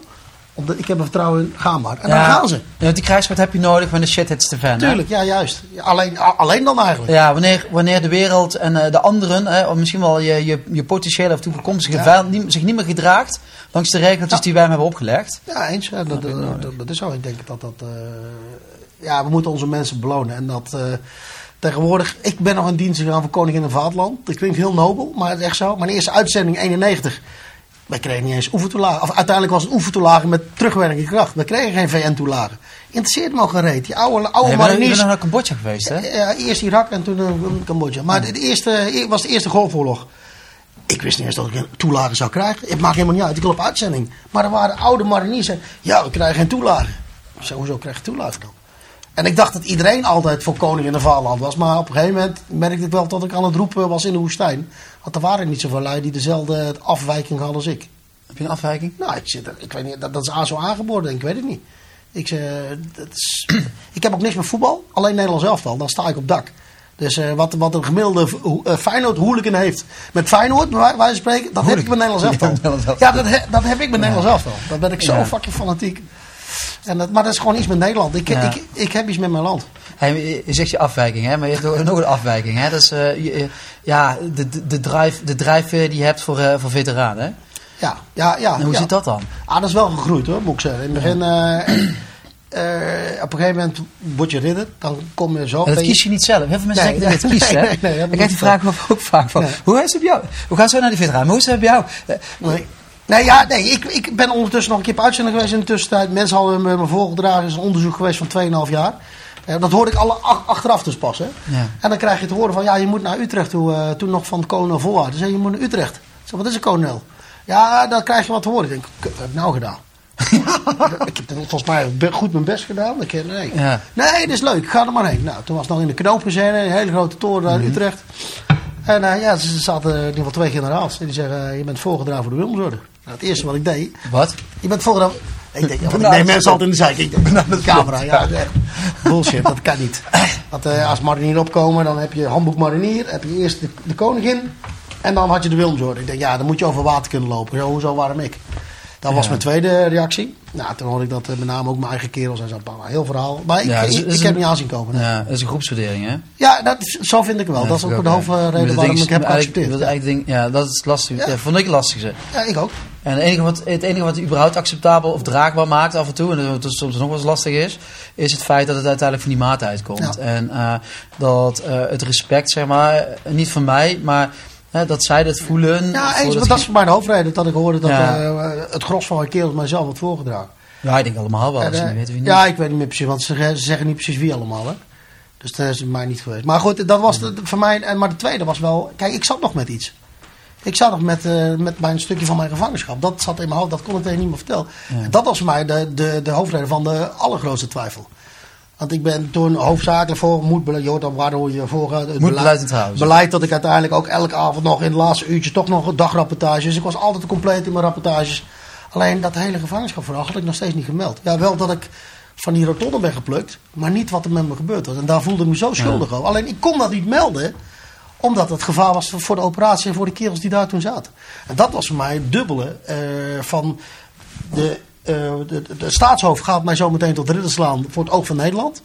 omdat ik heb een vertrouwen in, ga maar. En dan gaan ze. Ja, die krijgsmacht heb je nodig wanneer de shit hits te fan. hè? Tuurlijk, ja juist. Alleen, alleen dan eigenlijk. Ja, wanneer, wanneer de wereld en eh, de anderen, hè, of misschien wel je, je, je potentiële of toekomstige Ja. niet- zich niet meer gedraagt langs de regeltjes die wij hem hebben opgelegd. Ja, eens. Ja, dat, dat, dat, dat is zo. Ik denk dat dat. eh, ja, we moeten onze mensen belonen. En dat. eh, tegenwoordig. Ik ben nog in dienst gegaan voor Koningin en Vaderland. Dat klinkt heel nobel, maar het is echt zo. Mijn eerste uitzending 91. Wij kregen niet eens oefentoelagen. Of uiteindelijk was het oefentoelagen met terugwerkende kracht. We kregen geen VN-toelagen. Interesseert me ook geen reet. Die oude, oude Nee, maar je bent mariniers. nog naar Cambodja geweest, hè? Ja, eerst Irak en toen eh, Cambodja. Maar de, de eerste, e- was de eerste golfoorlog. Ik wist niet eens dat ik een toelage zou krijgen. Het maakt helemaal niet uit. Ik wil op uitzending. Maar er waren oude mariniers. zeiden, Ja, we krijgen geen toelage. Ik hoezo krijg je toelage dan? En ik dacht dat iedereen altijd voor koning in de vaderland was. Maar op een gegeven moment merkte ik wel dat ik aan het roepen was in de woestijn. Want er waren niet zoveel lui die dezelfde afwijking hadden als ik. Heb je een afwijking? Nou, ik, zit ik weet niet, dat, dat is zo aangeboren, ik weet het niet. Ik, eh, dat is, ik heb ook niks met voetbal, alleen Nederlands elftal, dan sta ik op dak. Dus eh, wat, wat een gemiddelde uh, Feyenoord hooligan heeft met Feyenoord, bij wijze van spreken, dat heb ik met Nederlands elftal. Ja, dat, he- dat heb ik met Nederlands elftal. Dat ben ik zo Ja. fucking fanatiek. En dat, maar dat is gewoon iets met Nederland. Ik, Ja. ik, ik heb iets met mijn land. Hey, je- zegt je afwijking, hè? maar je hebt nog een afwijking. Hè? Dat is eh, je- je- ja, de, de, de, drive, de drijfveer die je hebt voor, eh, voor veteranen. Hè? Ja, ja, ja. En hoe ja. zit dat dan? Ah, dat is wel gegroeid hoor, moet ik zeggen. In het begin, eh, eh, op een gegeven moment word je ridder, dan kom je zo. En dat kies je niet zelf. Heel veel mensen Nee, denken dat je het nee, kiest. nee, hè? nee, nee, heb ik krijg die vraag ook vaak van. Hoe is het bij jou? Hoe gaat het zo naar die veteranen? Hoe is het bij jou? Eh, Nee. Nee, ja, nee ik, ik ben ondertussen nog een keer op uitzending geweest in de tussentijd. Mensen hadden me, me voorgedragen. Is een onderzoek geweest van 2,5 jaar. Dat hoorde ik alle ach- achteraf dus pas. Hè. Ja. En dan krijg je te horen van, ja, je moet naar Utrecht toe. eh, toen nog van Konel Volwaard. Dan zei je, moet naar Utrecht. Ik zei, wat is een Konel? Ja, dan krijg je wat te horen. Ik denk, wat heb ik nou gedaan? ik heb volgens mij goed mijn best gedaan. Ik, nee. Ja. nee, dat is leuk. Ga er maar heen. Nou, toen was het nog in de knoop gezeten. Een hele grote toren daar in Utrecht. En eh, ja, ze zaten in ieder geval twee generaals. En die zeggen, eh, je bent voorgedragen voor de Wilmsorde. Nou, het eerste wat ik deed, Wat? je bent voorgedragen... Ik denk, ja, ik neem mensen altijd in de zijk. Ik denk, met camera. Ja, dat is echt bullshit, dat kan niet. Want eh, als marinier opkomen, dan heb je handboek marinier. Heb je eerst de, de koningin. En dan had je de Wilmshoorn. Ik denk, ja, dan moet je over water kunnen lopen. Zo, hoezo, waarom ik? Dat was Ja. mijn tweede reactie. Nou, toen hoorde ik dat eh, met name ook mijn eigen kerels en zo. Heel verhaal. Maar ik, Ja, ik, heb niet aanzien komen. nee. Ja, dat is een groepsverdeling, hè? Ja, dat, zo vind ik wel. Ja, dat is ook de hoofdreden waarom ik heb geaccepteerd. dat ding, ja, dat is. Ja. vond ik het lastigste. Ja, ik ook. En het enige, wat, het enige wat überhaupt acceptabel of draagbaar maakt af en toe, en dat het soms nog wel eens lastig is, is het feit dat het uiteindelijk van die maat uitkomt. Ja. En eh, dat eh, het respect, zeg maar, niet van mij, maar dat zij dat voelen. Ja, eens, dat is voor mij de hoofdreden dat ik hoorde dat Ja. eh, het gros van mijn kerels mijzelf had voorgedragen. Ja, ik denk allemaal wel. En, Als je eh, niet weet wie niet. ja, ik weet niet meer precies, want ze, ze zeggen niet precies wie allemaal. Hè? Dus dat is mij niet geweest. Maar goed, dat was de- voor mij. en- Maar de tweede was wel. Kijk, ik zat nog met iets. Ik zat nog met, eh, met mijn stukje van mijn gevangenschap. Dat zat in mijn hoofd, dat kon ik tegen niemand vertellen. En dat was voor mij de, de, de hoofdreden van de allergrootste twijfel. Want ik ben toen hoofdzakelijk voor moedbeleid, joh, dan waardoor je voor eh, het huis. Beleid dat ik uiteindelijk ook elke avond nog in het laatste uurtje toch nog dagrapportages. Dus ik was altijd compleet in mijn rapportages. Alleen dat hele gevangenschapverhaal had ik nog steeds niet gemeld. Ja, wel dat ik van die rotonde ben geplukt, maar niet wat er met me gebeurd was. En daar voelde ik me zo schuldig over. Alleen ik kon dat niet melden, omdat het gevaar was voor de operatie en voor de kerels die daar toen zaten. En dat was voor mij het dubbele eh, van de, eh, de, de, de staatshoofd gaat mij zo meteen tot ridder slaan voor het oog van Nederland.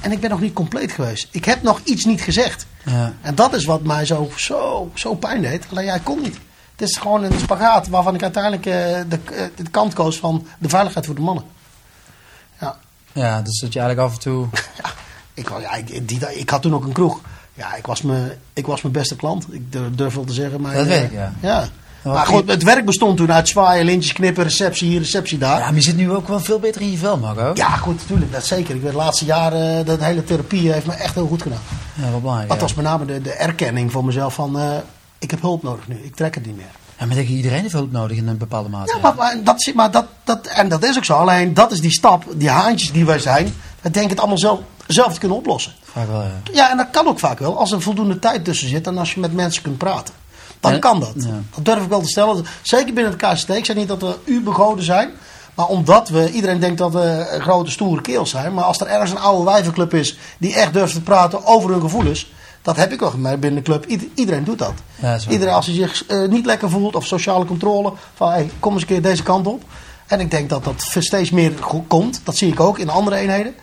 En ik ben nog niet compleet geweest. Ik heb nog iets niet gezegd. Ja. En dat is wat mij zo, zo, zo pijn deed. Alleen jij kon niet. Het is gewoon een spagaat waarvan ik uiteindelijk eh, de, de kant koos van de veiligheid voor de mannen. Ja, ja, dus dat je eigenlijk af en toe. ja, ik, ja, ik, die, ik had toen ook een kroeg. Ja, ik was mijn, ik was mijn beste klant. Ik durf, durf wel te zeggen. Maar, Dat eh, weet ik, ja. ja. wat Maar goed, het werk bestond toen uit zwaaien, lintjes knippen, receptie hier, receptie daar. Ja, maar je zit nu ook wel veel beter in je vel, Marco. Ja, goed, natuurlijk. Dat zeker. Ik weet de laatste jaren, eh, de hele therapie heeft me echt heel goed gedaan. Ja, wel belangrijk. Dat ja. was met name de, de erkenning van mezelf van, eh, ik heb hulp nodig nu. Ik trek het niet meer. Ja, maar denk je, iedereen heeft hulp nodig in een bepaalde mate. Ja, maar, maar, dat, maar dat, dat, en dat is ook zo. Alleen dat is die stap, die haantjes die wij zijn. We denken het allemaal zelf, zelf te kunnen oplossen. Vaak wel, ja. Ja, en dat kan ook vaak wel. Als er voldoende tijd tussen zit en als je met mensen kunt praten. Dan Ja, kan dat. ja. Dat durf ik wel te stellen. Zeker binnen het KCT. Ik zeg niet dat we u begoden zijn. Maar omdat we, iedereen denkt dat we grote stoere keels zijn. Maar als er ergens een oude wijvenclub is die echt durft te praten over hun gevoelens. Dat heb ik wel gemerkt binnen de club. Ieder- iedereen doet dat. Ja, dat iedereen als hij zich eh, niet lekker voelt of sociale controle. Van hey, kom eens een keer deze kant op. En ik denk dat dat steeds meer komt. Dat zie ik ook in andere eenheden.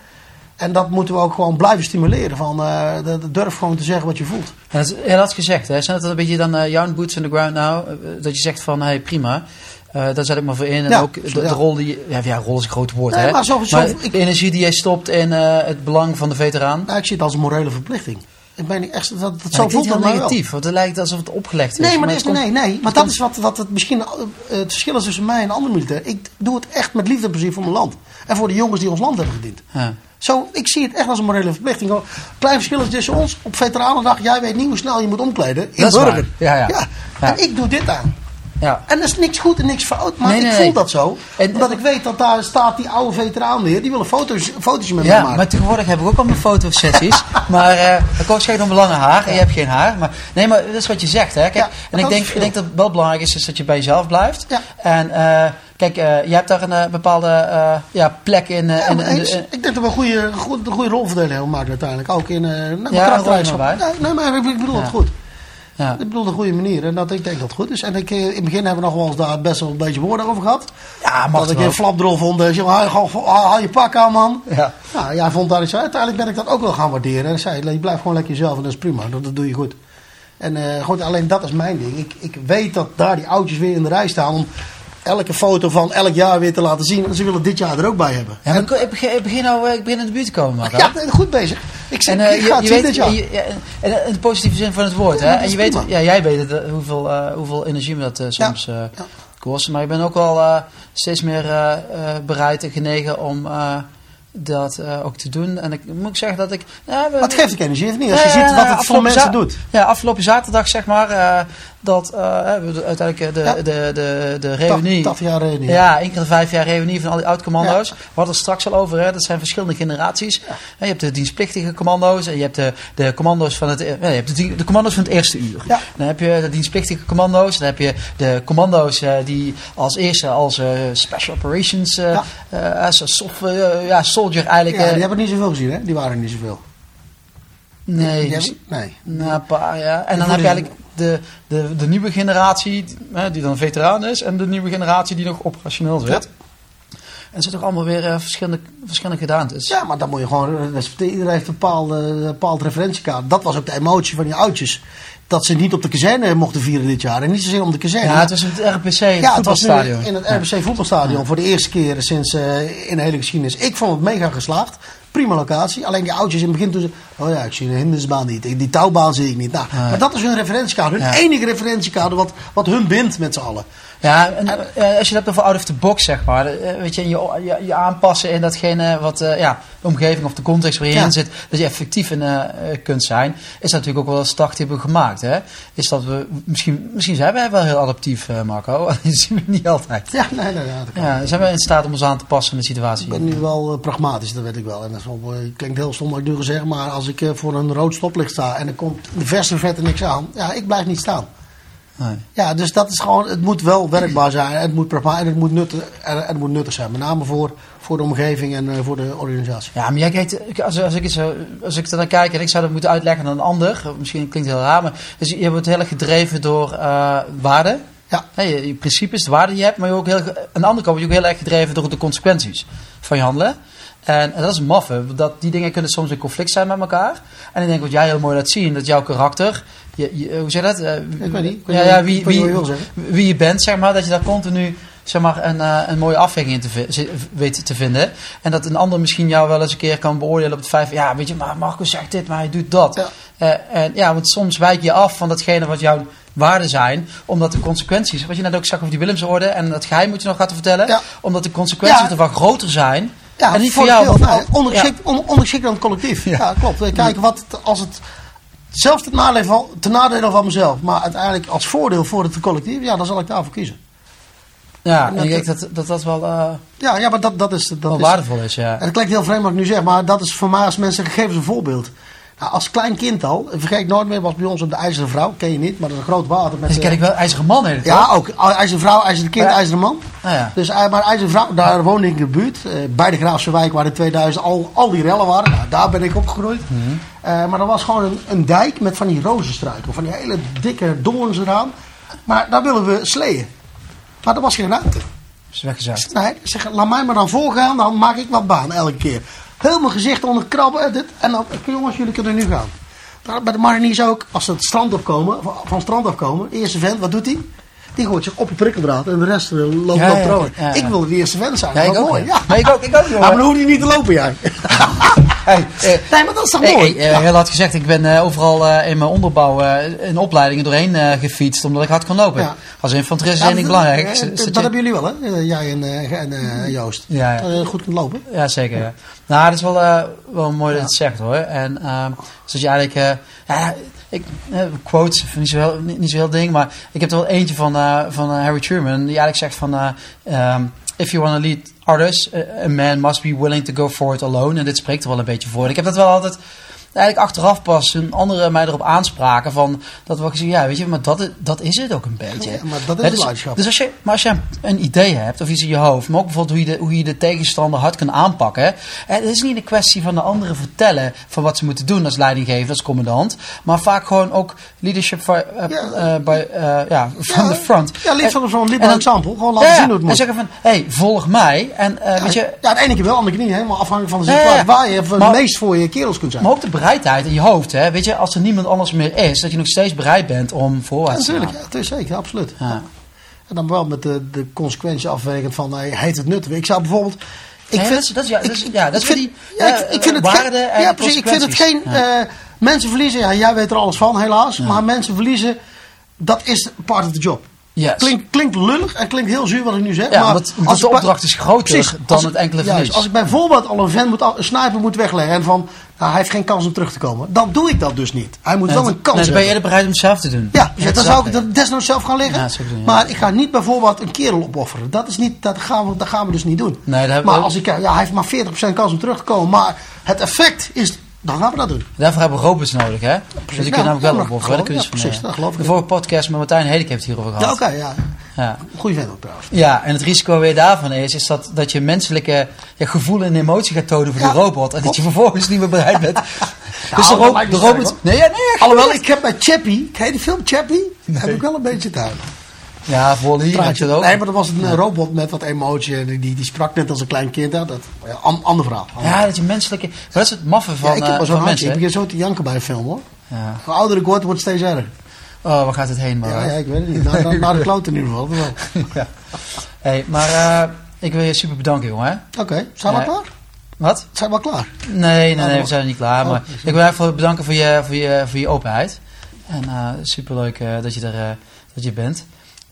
En dat moeten we ook gewoon blijven stimuleren. Van, eh, durf gewoon te zeggen wat je voelt. Dat, is- ja, dat is gezegd. Hè. Zijn dat een beetje dan eh, jouw boots on the ground nou? eh, dat je zegt van, hey, prima. eh daar zet ik maar voor in. En Ja, ook de, rol die... Ja, ja, rol is een groot woord, Nee, hè. maar zo- zo- ik- de energie die jij stopt in het belang van de veteraan. Nou, ik zie het als een morele verplichting. Ik ben echt, dat, dat Ja, zo voelt dat heel wel. negatief. Want het lijkt alsof het opgelegd is. Nee, maar, dat het is, komt- nee, nee, maar dat is wat, wat het misschien het verschil is tussen mij en andere militairen. Ik doe het echt met liefde en plezier voor mijn land. En voor de jongens die ons land hebben gediend. Ja. Zo, ik zie het echt als een morele verplichting. Klein verschil is tussen ons. Op Veteranendag, jij weet niet hoe snel je moet omkleden. In Burger. ja. Ja. Ja. En ik doe dit aan. Ja. En er is niks goed en niks fout. Maar Nee, ik voel nee. dat zo. En- omdat ik weet dat daar staat die oude veteraan weer. Die wil een foto's, fotootje met me Ja, maken. maar tegenwoordig heb ik ook al mijn fotosessies. maar eh dan kost waarschijnlijk nog lang haar en je hebt geen haar. Maar, nee, maar dat is wat je zegt. Hè. Kijk, Ja, en dat ik denk, ik denk dat het wel belangrijk is, is dat je bij jezelf blijft. Ja. En eh, kijk, eh, je hebt daar een bepaalde ja, plek in. Ja, in- maar in- eens. in- ik denk dat we een goede, goede, goede rolverdeling hebben gemaakt uiteindelijk. Ook in uh, Ja, nou, je maar Nee, maar ik bedoel Ja. het goed. Ja. Ik bedoel de goede manier. En dat, ik denk dat het goed is. En ik, eh, in het begin hebben we nog wel eens daar best wel een beetje woorden over gehad. ja, mag dat ik een flapdrol vond. Dus, haal, haal, je pak aan, man. Ja. Nou, jij vond dat iets. Uiteindelijk ben ik dat ook wel gaan waarderen. En zei, je blijft gewoon lekker jezelf en dat is prima. Dat, dat doe je goed. En goed, alleen dat is mijn ding. Ik, ik weet dat daar die oudjes weer in de rij staan om elke foto van elk jaar weer te laten zien. En ze willen dit jaar er ook bij hebben. Ja, maar ik, ik begin, ik begin nou, eh, ik begin in de buurt te komen, Marco. Ja, goed bezig. Ik, zeg, En eh, ik je, het je zien weet, dit jaar. je- ja, en in de positieve zin van het woord. Ja, hè? En je weet, ja, jij weet het, eh, hoeveel, eh, hoeveel energie me dat eh, soms eh kost. Maar ik ben ook wel eh, steeds meer eh, eh, bereid en genegen om eh, dat eh, ook te doen. En ik moet ik zeggen dat ik... Ja, we- Maar het geeft ook energie, of niet? Als je Ja, ziet ja, wat het voor mensen doet. Ja, afgelopen zaterdag zeg maar, eh, dat eh, we de- uiteindelijk eh, de, Ja. de, de, de reunie... 80 jaar reunie. Ja, één keer de vijf jaar reunie van al die oud-commando's. We hadden het straks al over, hè? dat zijn verschillende generaties. Je hebt de dienstplichtige commando's en je hebt de, de commando's van het, eh, je hebt de, de commando's van het eerste uur. Ja. Dan heb je de dienstplichtige commando's, dan heb je de commando's eh, die als eerste als eh, special operations, eh, Ja. eh, als eh, ja, soldier eigenlijk. Ja, eh, die hebben niet zoveel gezien, hè? Die waren niet zoveel. nee, Die dus- hebben- nee. nou, een paar, ja. En dan Die heb je eigenlijk de, de, de nieuwe generatie, die dan veteraan is, en de nieuwe generatie die nog operationeel zit. En zijn toch allemaal weer eh, verschillende, verschillende gedaantes. Ja, maar dan moet je gewoon respecteren. Iedereen heeft een bepaalde, bepaald referentiekaart. Dat was ook de emotie van die oudjes. Dat ze niet op de kazerne mochten vieren dit jaar. En niet zozeer om de kazerne. Ja, het was het RPC, het Ja, het was voetbalstadion. in het RBC voetbalstadion voor de eerste keer sinds eh, in de hele geschiedenis. Ik vond het mega geslaagd. Prima locatie. Alleen die oudjes in het begin toen ze... Oh ja, ik zie de hindernisbaan niet. Die touwbaan zie ik niet. Nou, Maar dat is hun referentiekader. Hun Ja. enige referentiekader wat, wat hun bindt met z'n allen. Ja, en eh, als je het hebt over out of the box, zeg maar. eh, weet je, je, je, je aanpassen in datgene wat, eh, ja, de omgeving of de context waar je Ja. in zit, dat je effectief in kunt zijn, is dat natuurlijk ook wel een start die hebben we gemaakt. Hè? Is dat we, misschien, misschien zijn wij wel heel adaptief, Marco. Dat zien we niet altijd. Ja, nee, nee, kan. Ja, zijn we in staat om ons aan te passen in de situatie? Ik ben nu wel pragmatisch, dat weet ik wel. En dat is wel, klinkt heel stom wat ik nu maar als ik voor een rood stoplicht sta en er komt de verse vette niks aan, ja, ik blijf niet staan. Nee. Ja, dus dat is gewoon, het moet wel werkbaar zijn, het moet en het moet nuttig, en het moet nuttig zijn. Met name voor, voor de omgeving en eh, voor de organisatie. Ja, maar jij kijkt, als, als, ik als ik er naar kijk en ik zou dat moeten uitleggen aan een ander, misschien klinkt het heel raar, maar dus je wordt heel erg gedreven door eh waarden. Ja. Je, je principes, de waarden die je hebt, maar je ook heel, aan de andere kant word je ook heel erg gedreven door de consequenties van je handelen. En, en dat is maffe, dat die dingen kunnen soms in conflict zijn met elkaar. En ik denk wat jij heel mooi laat zien, dat jouw karakter, je, je- hoe zeg je dat? Eh, Ik weet niet, ja, ja, wie, wie, wie je bent, zeg maar, dat je daar continu zeg maar, een, eh, een mooie afweging in te weet te vinden. En dat een ander misschien jou wel eens een keer kan beoordelen op het feit van, ja, weet je, maar Marco zegt dit, maar hij doet dat. Ja. Eh, en ja, want soms wijk je af van datgene wat jouw waarden zijn, omdat de consequenties, wat je net ook zag over die Willemsorde en dat geheim moet je nog gaan vertellen, Ja. omdat de consequenties Ja. ervan groter zijn. Ja, en niet voor het jou. nou, ondergeschikt, on- ondergeschikt aan het collectief. Ja, klopt. We kijken wat het, als het zelf ten nadele van, ten nadele van mezelf, maar uiteindelijk als voordeel voor het collectief, ja, dan zal ik daarvoor kiezen. Ja, en ik denk dat dat, dat wel, eh, Ja, ja maar dat, dat is... Dat wel is waardevol is, ja. En dat klinkt heel vreemd wat ik nu zeg, maar dat is voor mij als mensen gegeven een voorbeeld. Nou, als klein kind al, vergeet ik nooit meer, was bij ons op de IJzeren Vrouw, ken je niet, maar dat is een groot water. Met Dus eh, ken ik wel ijzeren man heet het, Ja, ook. IJzeren Vrouw, IJzeren Kind, Ja. IJzeren Man. Ah, ja. Dus, eh, maar IJzeren Vrouw, daar woonde ik in de buurt. eh, bij de Graafse Wijk, waar in 2000 al, al die rellen waren. Nou, daar ben ik opgegroeid. Mhm. Eh, maar er was gewoon een, een dijk met van die rozenstruiken. Van die hele dikke doorns eraan. Maar daar willen we sleeën. Maar er was geen ruimte. Is weggezakt. Nee, zeg, laat mij maar dan voorgaan, dan maak ik wat baan elke keer. Heel mijn gezicht onder krabben. en Dit, en dan, jongens, jullie kunnen nu gaan. Bij de mariniers ook, als ze het strand opkomen, van, het strand afkomen, de eerste vent, wat doet hij? Die gooit zich op een prikkeldraad en de rest eh, loopt Ja, op ja. Ik wil de eerste vent zijn. Ja, dat ik ook. mooi. ja. Ik ook, ik ook, jongen. maar dan hoef je niet te lopen, jij. Hey, eh, Nee, maar dat is toch Hey, mooi? hey, eh, heel hard gezegd, ik ben eh, overal eh, in mijn onderbouw eh, in opleidingen doorheen eh, gefietst, omdat ik hard kon lopen. Ja. Als infanterist is Ja, ding dat- belangrijk. eh, Dat, hebben jullie wel, hè? Eh, Jij en, eh, en eh, Joost. Ja. Dat je goed kunt lopen. Ja, zeker. Nou, dat is wel, eh, wel mooi dat je het zegt hoor. En ehm dus dat je eigenlijk, eh, ja, ik, eh, quotes, niet zo, heel, niet, niet zo heel ding, maar ik heb er wel eentje van, eh, van eh, Harry Truman, die eigenlijk zegt van, eh, ehm, if you want to lead others, a- man must be willing to go for it alone. En dit spreekt er wel een beetje voor. Ik heb dat wel altijd, eigenlijk achteraf pas, toen anderen mij erop aanspraken van, dat we gezien, ja, weet je, maar dat, is- dat is het ook een beetje. Ja, maar dat is het dus, leiderschap. dus als je, maar als je een idee hebt, of iets in je hoofd, maar ook bijvoorbeeld hoe je de, hoe je de tegenstander hard kan aanpakken. Hè. Het is niet een kwestie van de anderen vertellen van wat ze moeten doen als leidinggever, als commandant. Maar vaak gewoon ook leadership by, eh, Ja. eh, by, eh, ja, from Ja, the front. Ja, lead van zo'n lead en by dan- example. Gewoon laten zien hoe het En moet. zeggen van, hé, hey, volg mij. En eh, weet je, Ja, de ene keer wel, de andere keer niet. Helemaal afhankelijk van de situatie. Waar je het meest voor je kerels kunt zijn. maar ook de bereidheid in je hoofd. Hè. Weet je, als er niemand anders meer is, dat je nog steeds bereid bent om Ja, voorwaarts te natuurlijk, gaan. ja, is zeker, absoluut. Ja. En dan wel met de, de consequentie afwegen van, hey, heet het nuttig? Ik zou bijvoorbeeld... Ik vind, dat is- ja, dat is- ja, dat is vind, die, ja, ik, ik vind het en ja, precies, ik vind het geen, eh, mensen verliezen, ja, jij weet er alles van helaas, maar mensen verliezen, dat is part of the job. Yes. Klinkt, klinkt lullig en klinkt heel zuur wat ik nu zeg. Ja, maar als de opdracht is groter Precies, dan het enkele juist, verlies. Als ik bijvoorbeeld al een vent moet, een sniper moet wegleggen en van, nou, hij heeft geen kans om terug te komen. Dan doe ik dat dus niet. Hij moet Nee, wel een kans nee, dan ben je hebben. eerder bereid om het zelf te doen. Ja, dus dan zou ik het desnoods zelf gaan liggen. Ja, dat doen, ja. Maar ik ga niet bijvoorbeeld een kerel opofferen. Dat, is niet, dat, gaan, we, dat gaan we dus niet doen. Nee, dat hebben maar als ik, ja, hij heeft maar 40% kans om terug te komen. Maar het effect is Dan gaan we dat doen. Daarvoor hebben we robots nodig, hè? Dus die Ja, kunnen namelijk wel geloof- Daar kun je precies, dat geloof ik De vorige podcast met Martijn Helik heeft het hierover gehad. oké, ja. Ja. Goeie vent trouwens. Ja, en het risico weer daarvan is, is dat, dat je menselijke ja, gevoel en emotie gaat tonen voor die robot. En dat je vervolgens niet meer bereid bent. dus de, de robot... Nee, ja, nee. Alhoewel, ik heb bij Chappie, ken je die film Chappie? Heb ik wel een beetje te. Ja, voor hier heb je ook. Nee, maar dat was een eh, robot met wat emotie. en Die, die sprak net als een klein kind. Ja, dat, ja, an- ander verhaal. Ja, dat je menselijke... Dat is het maffe van, Ja, ik heb zo'n van handje. Ik mensen. begin zo te janken bij een film hoor. Ja. Hoe ouder ik word, wordt het steeds erger. Oh, waar gaat het heen, man? Ja, ja, ik weet het niet. Naar, naar, naar de kloot in ieder geval. Ja. Hey, maar eh, ik wil je super bedanken, jongen. Oké, zijn we klaar? Wat? Zijn we klaar? Nee, nee, nee, we zijn er niet klaar. oh, Maar ik wil even bedanken voor je, voor je, voor je openheid. En eh superleuk dat je er dat je bent.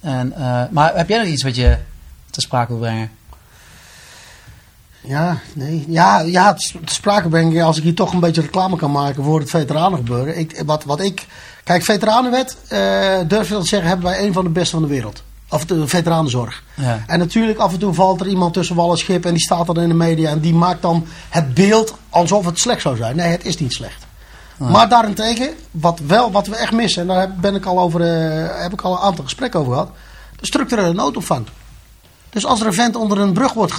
En, eh, maar heb jij nog iets wat je te sprake wil brengen? Ja, nee. Ja, ja te sprake brengen als ik hier toch een beetje reclame kan maken voor het veteranengebeuren. Ik, wat, wat ik, kijk, veteranenwet, eh durf je te zeggen, hebben wij een van de beste van de wereld. Of de veteranenzorg. Ja. En natuurlijk, af en toe valt er iemand tussen wal en schip en die staat dan in de media en die maakt dan het beeld alsof het slecht zou zijn. Nee, het is niet slecht. Maar daarentegen, wat, wel, wat we echt missen, en daar heb- ben ik al over, eh, heb ik al een aantal gesprekken over gehad, de structurele noodopvang. Dus als er een vent onder een brug wordt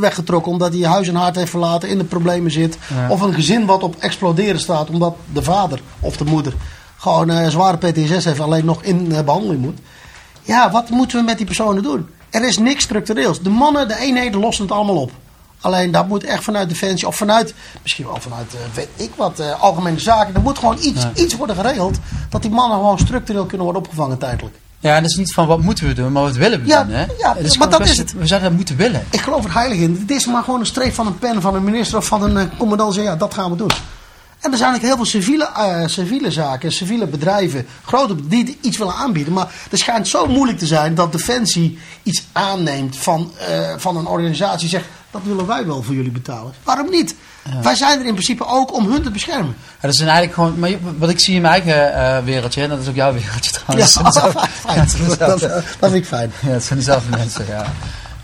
weggetrokken omdat hij huis en hart heeft verlaten, in de problemen zit, Ja. of een gezin wat op exploderen staat omdat de vader of de moeder gewoon eh, zware PTSS heeft, alleen nog in eh, behandeling moet. Ja, wat moeten we met die personen doen? Er is niks structureels. De mannen, de eenheden lossen het allemaal op. Alleen dat moet echt vanuit Defensie of vanuit, misschien wel vanuit, eh, weet ik wat, eh, algemene zaken. Er moet gewoon iets, Ja. iets worden geregeld dat die mannen gewoon structureel kunnen worden opgevangen tijdelijk. Ja, en dat is niet van wat moeten we doen, maar wat willen we Ja, doen, hè? ja, maar dat best- is het. We zouden dat moeten willen. Ik geloof er heilig in. Het is maar gewoon een streep van een pen van een minister of van een eh, commandant. Zeggen, ja, dat gaan we doen. En er zijn eigenlijk heel veel civiele, eh, civiele zaken, civiele bedrijven, grote die iets willen aanbieden. Maar het schijnt zo moeilijk te zijn dat Defensie iets aanneemt van, eh, van een organisatie. Zegt, dat willen wij wel voor jullie betalen. Waarom niet? Wij zijn er in principe ook om hun te beschermen. Ja, dat zijn eigenlijk gewoon, maar wat ik zie in mijn eigen eh, wereldje, en dat is ook jouw wereldje Ja, trouwens. Dat fijn. Ja, dat, dat vind ik fijn. Ja, het zijn dezelfde mensen, ja.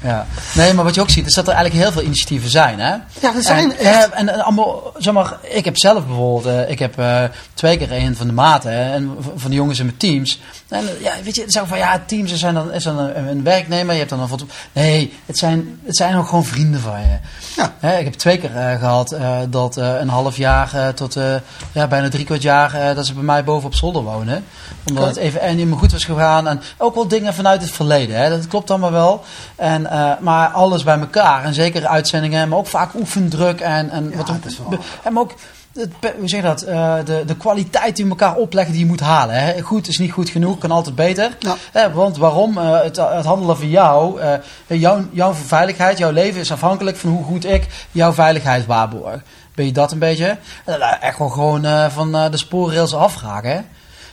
Ja. Nee, maar wat je ook ziet, is dat er eigenlijk heel veel initiatieven zijn, hè? Ja, er zijn en, echt. eh, en, en allemaal, zeg maar, ik heb zelf bijvoorbeeld, eh, ik heb eh, twee keer een van de maten, hè, en van de jongens in mijn teams. En eh, ja, weet je, ook van, ja, teams zijn dan, is dan een, een werknemer, je hebt dan een foto. Nee, het zijn, het zijn ook gewoon vrienden van je. Ja. Hè, ik heb twee keer eh, gehad eh, dat eh, een half jaar eh, tot eh, ja, bijna drie kwart jaar eh, dat ze bij mij boven op zolder wonen. Omdat het even en niet meer goed was gegaan. En ook wel dingen vanuit het verleden. Hè. Dat klopt allemaal wel. En, eh, maar alles bij elkaar. En zeker uitzendingen, maar ook vaak oefendruk. En, en, Ja, wat wel- en ook, het, hoe zeg je dat? Eh, de, de kwaliteit die we elkaar opleggen die je moet halen. Hè. Goed is niet goed genoeg, kan altijd beter. Ja. Hè, want waarom? Eh, het, het handelen van jou, eh, jouw, jouw veiligheid, jouw leven is afhankelijk van hoe goed ik jouw veiligheid waarborg. Ben je dat een beetje? En dan echt wel gewoon eh, van eh, de spoorrails afraken. Hè.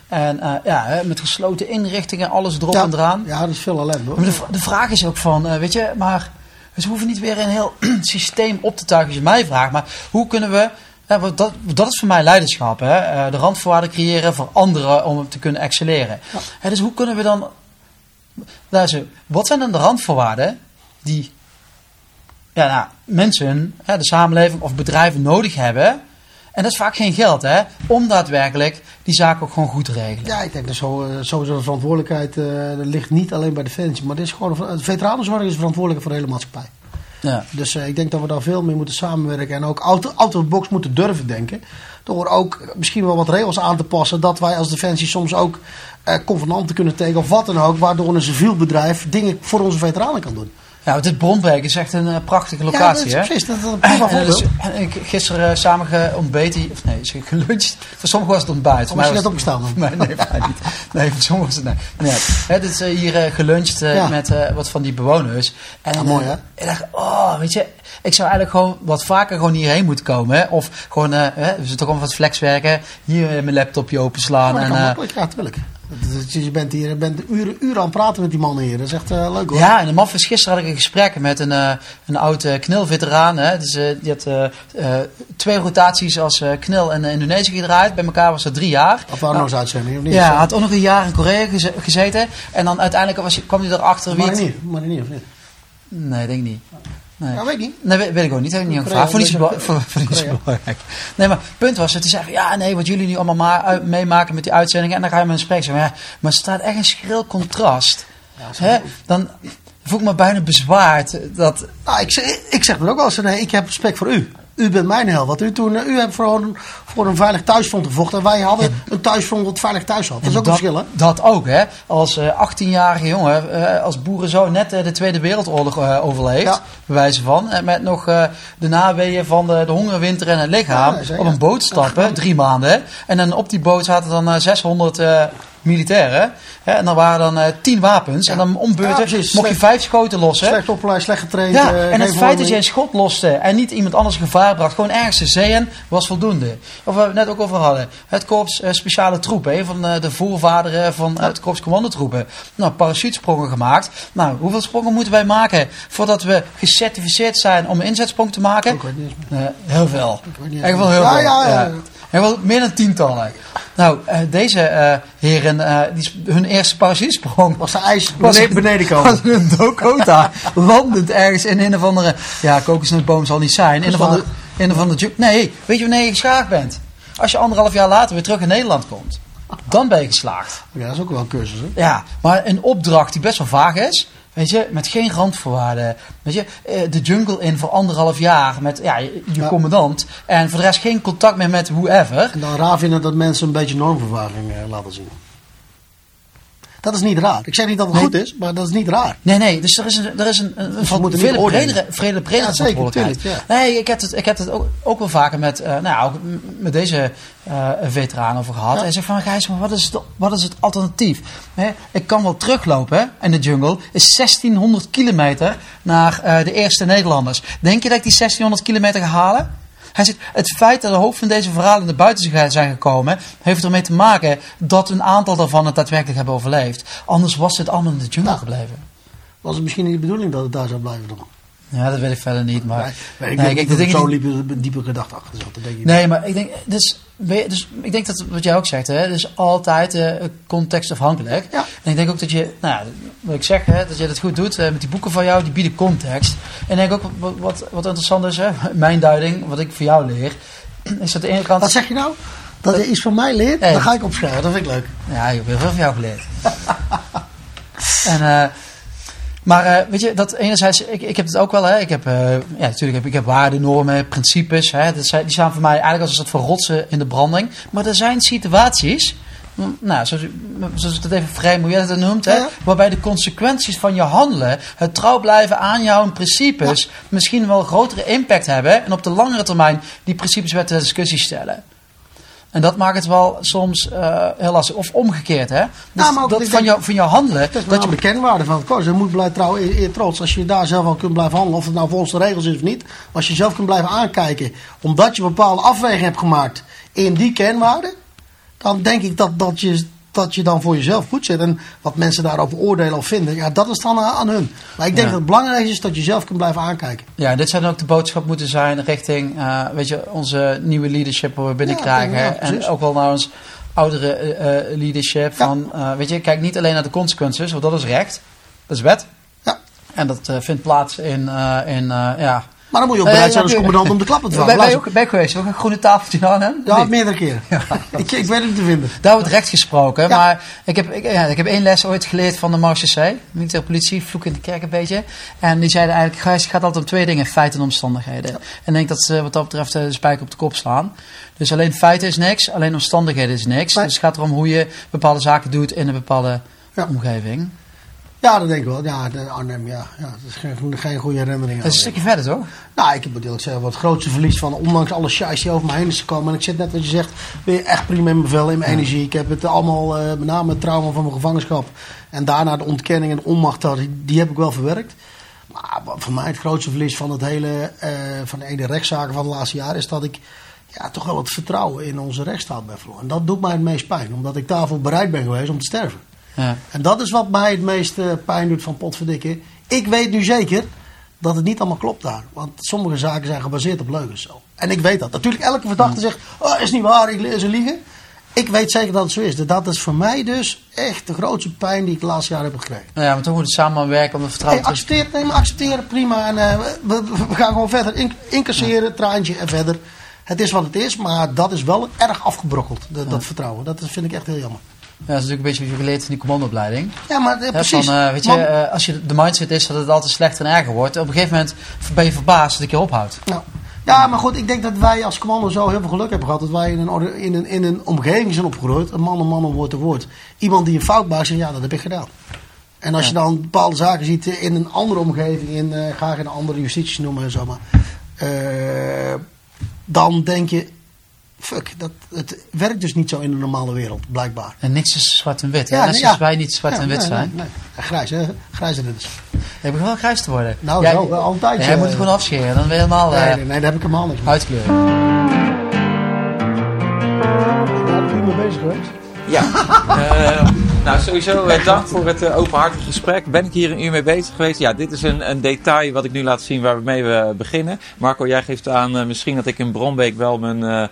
En eh, ja, met gesloten inrichtingen, alles erop Ja, en eraan. ja, dat is veel ellende hoor. Maar de, de vraag is ook van, eh, weet je, maar ze hoeven niet weer een heel systeem op te tuigen als je mij vraagt. Maar hoe kunnen we, dat, dat is voor mij leiderschap, hè, eh, de randvoorwaarden creëren voor anderen om te kunnen excelleren. Dus hoe kunnen we dan, luister, wat zijn dan de randvoorwaarden die ja, nou, mensen, de samenleving of bedrijven nodig hebben? En dat is vaak geen geld, hè, om daadwerkelijk die zaak ook gewoon goed te regelen. Ja, ik denk dat zo, eh, sowieso de verantwoordelijkheid eh, dat ligt niet alleen bij Defensie. Maar dit is gewoon, de veteranenzorg is verantwoordelijk voor de hele maatschappij. Ja. Dus eh, ik denk dat we daar veel meer moeten samenwerken. En ook out, out of the box moeten durven denken. Door ook misschien wel wat regels aan te passen. Dat wij als Defensie soms ook eh convenanten kunnen tekenen. Of wat dan ook. Waardoor een civiel bedrijf dingen voor onze veteranen kan doen. Ja, want dit Bronbeek is echt een eh, prachtige ja, locatie, dat hè? is precies. Dat is een prima En, dus, voorbeeld. en ik gisteren eh, samen geontbeten, of nee, geluncht. Voor sommigen was het ontbijt. Voor was je net opgestaan dan? Nee, nee, mij niet. Nee, voor sommigen was het nee. nee. Hè, dit is eh, hier eh, geluncht eh, Ja. met eh, wat van die bewoners. En Ah, mooi, eh, hè? Ik dacht, oh, weet je, ik zou eigenlijk gewoon wat vaker gewoon hierheen moeten komen. Hè? Of gewoon, eh, hè, we zitten gewoon wat flexwerken. Hier eh, mijn laptopje openslaan. Maar dat en, kan eh. Ja, tuurlijk. Dat- Je bent hier je bent uren, uren aan het praten met die mannen hier. Dat is echt eh, leuk hoor. Ja, en de maf is gisteren had ik een gesprek met een, eh een oud eh, knilveteraan. Hè. Dus, die had twee rotaties als knil in Indonesië gedraaid. Bij elkaar was dat drie jaar. Of nog eens uitzending, of niet? Ja, had ook nog een jaar in Korea geze- gezeten. En dan uiteindelijk was, kwam hij erachter wie het... Marinier, marinier of niet? Nee, denk ik niet. Nee. Ja, weet ik niet. Nee, weet, weet ik ook niet. Heb ik niet aan gevraagd. Voor niet zo belangrijk. Nee, maar het punt was, het is zeggen, ja, nee, wat jullie nu allemaal meemaken met die uitzendingen. En dan ga je met een spreken zeggen, maar, ja, maar er staat echt een schril contrast. Hè? Dan voel ik me bijna bezwaard dat... Nou, ik, zeg, ik zeg dan ook wel eens, nee, ik heb respect voor u. U bent mijn held. Want u, toen, eh, u hebt voor een, voor een veilig thuisfront gevochten. En wij hadden een thuisfront wat veilig thuis had. Dat is ook een verschil, hè? Dat ook, hè. Als eh, 18-jarige jongen, eh, als boerenzoon, net eh, de Tweede Wereldoorlog eh, overleefd. Ja. Bij wijze van. En met nog eh, de naweeën van de, de hongerwinter en het lichaam. Ja, op een boot stappen, drie maanden. En dan op die boot zaten dan eh, 600 eh, militairen. Hè, en dan waren dan eh 10 wapens. En dan om Ja, beurten precies. mocht je vijf schoten lossen. Slecht opgeleid, slecht getraind. Ja, eh, en het feit dat je een schot loste en niet iemand anders gevaar bracht, gewoon ergens de zee in, was voldoende. Of waar we het net ook over hadden. Het korps eh, speciale troepen, een van de, de voorvaderen van het korps commandotroepen. Nou, parachutesprongen gemaakt. Nou, hoeveel sprongen moeten wij maken voordat we gecertificeerd zijn om een inzetsprong te maken? Ik weet niet eens heel veel. weet niet Echt eens. wel heel Ja, veel. ja, ja. En wel meer dan tientallen. Nou, eh, deze eh, heren, eh, die, hun eerste parachutesprong Was de ijs was beneden, beneden komen. was een Dakota landend ergens in een of andere... Ja, kokosnotboom zal niet zijn. In een of andere... Een andere ju- nee, weet je wanneer je geslaagd bent? Als je anderhalf jaar later weer terug in Nederland komt. Dan ben je geslaagd. Ja, dat is ook wel een cursus, hè? Ja, maar een opdracht die best wel vaag is. Weet je, met geen randvoorwaarden. Weet je, eh, de jungle in voor anderhalf jaar met ja, je, Ja. commandant. En voor de rest geen contact meer met whoever. En dan raar vinden dat mensen een beetje normvervaging eh, laten zien. Dat is niet raar. Ik zeg niet dat het Nee. goed is, maar dat is niet raar. Nee, nee, dus er is een, er is een, een, een oordelen. bredere, veel bredere Ja, zeker, verantwoordelijkheid. tuurlijk, Nee, ik heb het, ik heb het ook, ook wel vaker met, eh, nou, ja, ook met deze eh veteraan over gehad. Ja. Hij zegt van, Gijs, maar wat is het, wat is het alternatief? Ik kan wel teruglopen hè, in de jungle. is 1600 kilometer naar eh, de eerste Nederlanders. Denk je dat ik die 1600 kilometer ga halen? Hij zegt, het feit dat de hoofd van deze verhalen naar buiten zijn gekomen, heeft ermee te maken dat een aantal daarvan het daadwerkelijk hebben overleefd. Anders was het allemaal in de jungle Ja. gebleven. Was het misschien niet de bedoeling dat het daar zou blijven dan? Ja, dat weet ik verder niet. Maar, Nee, nee, ik nee, denk dat dingen zo'n die- diepe, gedachte achter zat. Dat denk ik Nee, maar ik denk, dus, dus ik denk dat wat jij ook zegt, hè, dus altijd eh, contextafhankelijk. Ja. En ik denk ook dat je, nou ja, wat ik zeg, hè, dat je dat goed doet eh, met die boeken van jou, die bieden context. En ik denk ook wat, wat, wat interessant is, hè, mijn duiding, wat ik voor jou leer, is dat de ene kant. Wat zeg je nou? Dat je iets van mij leert? Nee. Dan ga ik opschrijven. Dat vind ik leuk. Ja, ik heb heel veel van jou geleerd. en, eh, maar eh, weet je, dat enerzijds, ik, ik heb het ook wel, hè. Ik heb, eh, ja, natuurlijk heb ik heb waarden, normen, principes, hè. Dat zijn, die staan voor mij eigenlijk als een soort van rotsen in de branding. Maar er zijn situaties, m, nou, zoals, zoals ik het even vrij hoe jij dat noemt, hè. Ja. Waarbij de consequenties van je handelen, het trouw blijven aan jouw principes, misschien wel grotere impact hebben. En op de langere termijn die principes weer ter discussie stellen. En dat maakt het wel soms eh, heel lastig. Of omgekeerd, hè? Dus Ja, dat ik van, denk- jou, van jouw handelen. Dat is dat nou je, de kernwaarde van het korps. Je moet blijven trouwen eer, trots. Als je daar zelf al kunt blijven handelen, of het nou volgens de regels is of niet. Als je zelf kunt blijven aankijken, omdat je bepaalde afwegingen hebt gemaakt in die kernwaarden. Dan denk ik dat, dat, je, dat je dan voor jezelf goed zit. En wat mensen daarover oordelen of vinden, ja, dat is dan aan, hun. Maar ik denk Ja. dat het belangrijk is dat je zelf kunt blijven aankijken. ja, dit zou dan ook de boodschap moeten zijn richting eh, weet je, onze nieuwe leadership waar we binnenkrijgen. Ja, en ook wel naar ons oudere eh, eh, leadership. Van, weet je, kijk niet alleen naar de consequenties, want dat is recht. Dat is wet. Ja. En dat vindt plaats in, in ja... Maar dan moet je ook Eh, bereid zijn als commandant om de klappen te vangen. ben je ook je geweest? Ook een groene tafeltje aan hem? Ja, meerdere keren. ik, ik weet het niet te vinden. Daar wordt recht gesproken. Maar ik heb, ik, ja, ik heb één les ooit geleerd van de C. Militaire politie, vloek in de kerk een beetje. En die zeiden eigenlijk, Gijs, het gaat altijd om twee dingen. Feiten en omstandigheden. En ik denk dat ze wat dat betreft eh, de spijker op de kop slaan. Dus alleen feiten is niks, alleen omstandigheden is niks. Dus het gaat erom hoe je bepaalde zaken doet in een bepaalde Ja. omgeving. Ja, dat denk ik wel. Ja, de Arnhem, ja. ja dat is geen, geen goede herinnering. Dat is een stukje verder, toch? Nou, ik moet eerlijk zeggen, wat het grootste verlies van, ondanks alle shais die over me heen is gekomen. En ik zit net wat je zegt, weer echt prima in mijn vel, in mijn energie. Ik heb het allemaal, eh, met name het trauma van mijn gevangenschap. En daarna de ontkenning en de onmacht, daar, die, die heb ik wel verwerkt. Maar voor mij het grootste verlies van het hele, eh, van de hele rechtszaken van de laatste jaren is dat ik ja, toch wel het vertrouwen in onze rechtsstaat ben verloren. En dat doet mij het meest pijn, omdat ik daarvoor bereid ben geweest om te sterven. Ja. En dat is wat mij het meeste pijn doet van potverdikken. Ik weet nu zeker dat het niet allemaal klopt daar. Want sommige zaken zijn gebaseerd op leugens. Zo. En ik weet dat. Natuurlijk, elke verdachte zegt: oh, is niet waar, ik, ze liegen. ik weet zeker dat het zo is. Dat is voor mij dus echt de grootste pijn die ik de laatste jaren heb gekregen. Nou ja, maar toch moet het samenwerken om het vertrouwen Hey, accepteer, nee, maar accepteren, prima. En, eh, we, we- we gaan gewoon verder. In, incasseren, traantje en verder. Het is wat het is, maar dat is wel erg afgebrokkeld, dat, dat vertrouwen. Dat vind ik echt heel jammer. Ja, dat is natuurlijk een beetje wat je geleerd van die commandoopleiding. Ja, maar eh, precies. Van, eh, weet je, eh, als je de mindset is dat het altijd slechter en erger wordt, op een gegeven moment ben je verbaasd dat ik je ophoudt. Nou, ja, maar goed, ik denk dat wij als commando zo heel veel geluk hebben gehad. Dat wij in een, in een, in een omgeving zijn opgegroeid. Een man, een man, een woord, een woord. Iemand die een fout maakt, zegt ja, dat heb ik gedaan. En als je dan bepaalde zaken ziet in een andere omgeving, in, ik in een andere justitie noemen en zo maar. dan denk je, fuck, dat, het werkt dus niet zo in de normale wereld, blijkbaar. En niks is zwart en wit. Ja, Net nee, ja. wij niet zwart Ja, en wit nee, zijn. Nee, nee. Ja, Grijs, hè? Grijs en dus. Ik begin wel grijs te worden. Nou, Jij- zo, wel al een tijdje. Jij moet het gewoon afscheren, dan ben je helemaal Nee, eh, nee, nee, daar heb ik helemaal niks mee. huidkleur. Daar ben ik mee bezig geweest. Ja, Eh, nou sowieso eh, dank voor het eh, openhartige gesprek. Ben ik hier een uur mee bezig geweest? Ja, dit is een, een detail wat ik nu laat zien waarmee we beginnen. Marco, jij geeft aan misschien dat ik in Bronbeek wel mijn,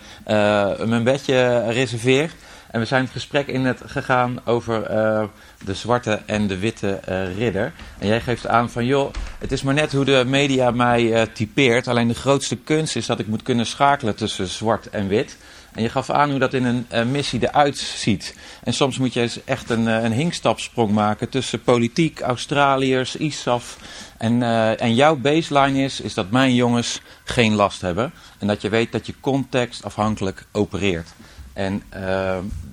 mijn bedje reserveer. En we zijn het gesprek in het gegaan over de zwarte en de witte ridder. En jij geeft aan van joh, het is maar net hoe de media mij typeert. Alleen de grootste kunst is dat ik moet kunnen schakelen tussen zwart en wit. En je gaf aan hoe dat in een eh, missie eruit ziet. En soms moet je eens echt een, eh, een hinkstapsprong maken tussen politiek, Australiërs, ISAF. En, eh, en jouw baseline is, is dat mijn jongens geen last hebben. En dat je weet dat je contextafhankelijk opereert. En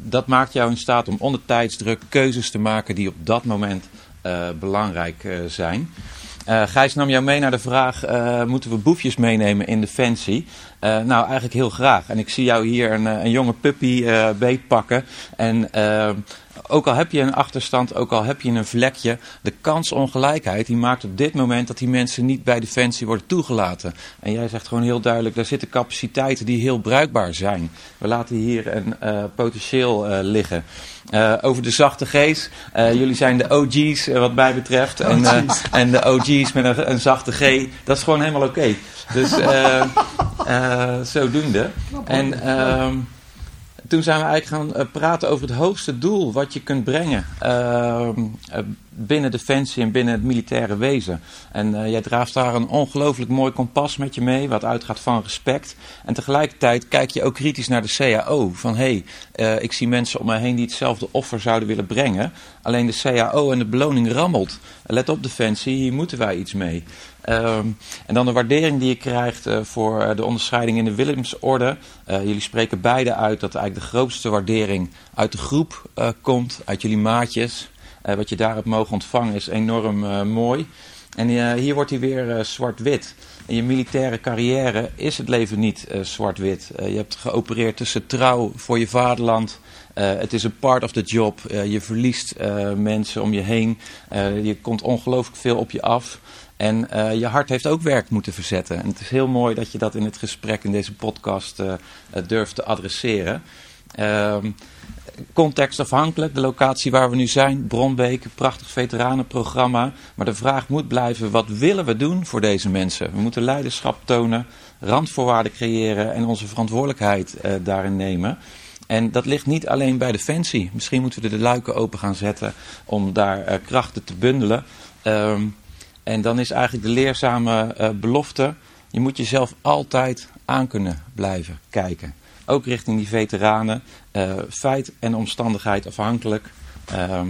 dat maakt jou in staat om onder tijdsdruk keuzes te maken die op dat moment belangrijk zijn. Eh Gijs nam jou mee naar de vraag: eh, moeten we boefjes meenemen in Defensie? Eh, nou, eigenlijk heel graag. En ik zie jou hier een, een jonge puppy beetpakken. En eh, ook al heb je een achterstand, ook al heb je een vlekje, de kansongelijkheid die maakt op dit moment dat die mensen niet bij Defensie worden toegelaten. En jij zegt gewoon heel duidelijk: daar zitten capaciteiten die heel bruikbaar zijn. We laten hier een eh, potentieel eh, liggen. Eh, over de zachte G's. Jullie zijn de OG's wat mij betreft. En, en de OG's met een, een zachte G. Dat is gewoon helemaal oké. Dus eh, eh, zodoende. En toen zijn we eigenlijk gaan eh, praten over het hoogste doel wat je kunt brengen ehm, eh, binnen Defensie en binnen het militaire wezen. En eh, jij draaft daar een ongelooflijk mooi kompas met je mee, wat uitgaat van respect. En tegelijkertijd kijk je ook kritisch naar de CAO. Van hé, hey, ik zie mensen om mij heen die hetzelfde offer zouden willen brengen. Alleen de CAO en de beloning rammelt. Let op Defensie, hier moeten wij iets mee. Ehm, en dan de waardering die je krijgt eh, voor eh, de onderscheiding in de Willemsorde. Eh, jullie spreken beide uit dat eigenlijk de grootste waardering uit de groep komt, uit jullie maatjes. Wat je daar hebt mogen ontvangen is enorm mooi. En hier wordt hij weer zwart-wit. In je militaire carrière is het leven niet zwart-wit. Je hebt geopereerd tussen trouw voor je vaderland. Het is een part of the job. Je verliest mensen om je heen. Je komt ongelooflijk veel op je af. En eh, je hart heeft ook werk moeten verzetten. En het is heel mooi dat je dat in het gesprek in deze podcast eh, eh, durft te adresseren. Ehm, contextafhankelijk, de locatie waar we nu zijn, Bronbeek, prachtig veteranenprogramma. Maar de vraag moet blijven, wat willen we doen voor deze mensen? We moeten leiderschap tonen, randvoorwaarden creëren en onze verantwoordelijkheid daarin nemen. En dat ligt niet alleen bij Defensie. Misschien moeten we de luiken open gaan zetten om daar krachten te bundelen. Ehm, en dan is eigenlijk de leerzame eh, belofte, je moet jezelf altijd aan kunnen blijven kijken. Ook richting die veteranen, eh, feit en omstandigheid afhankelijk. Ehm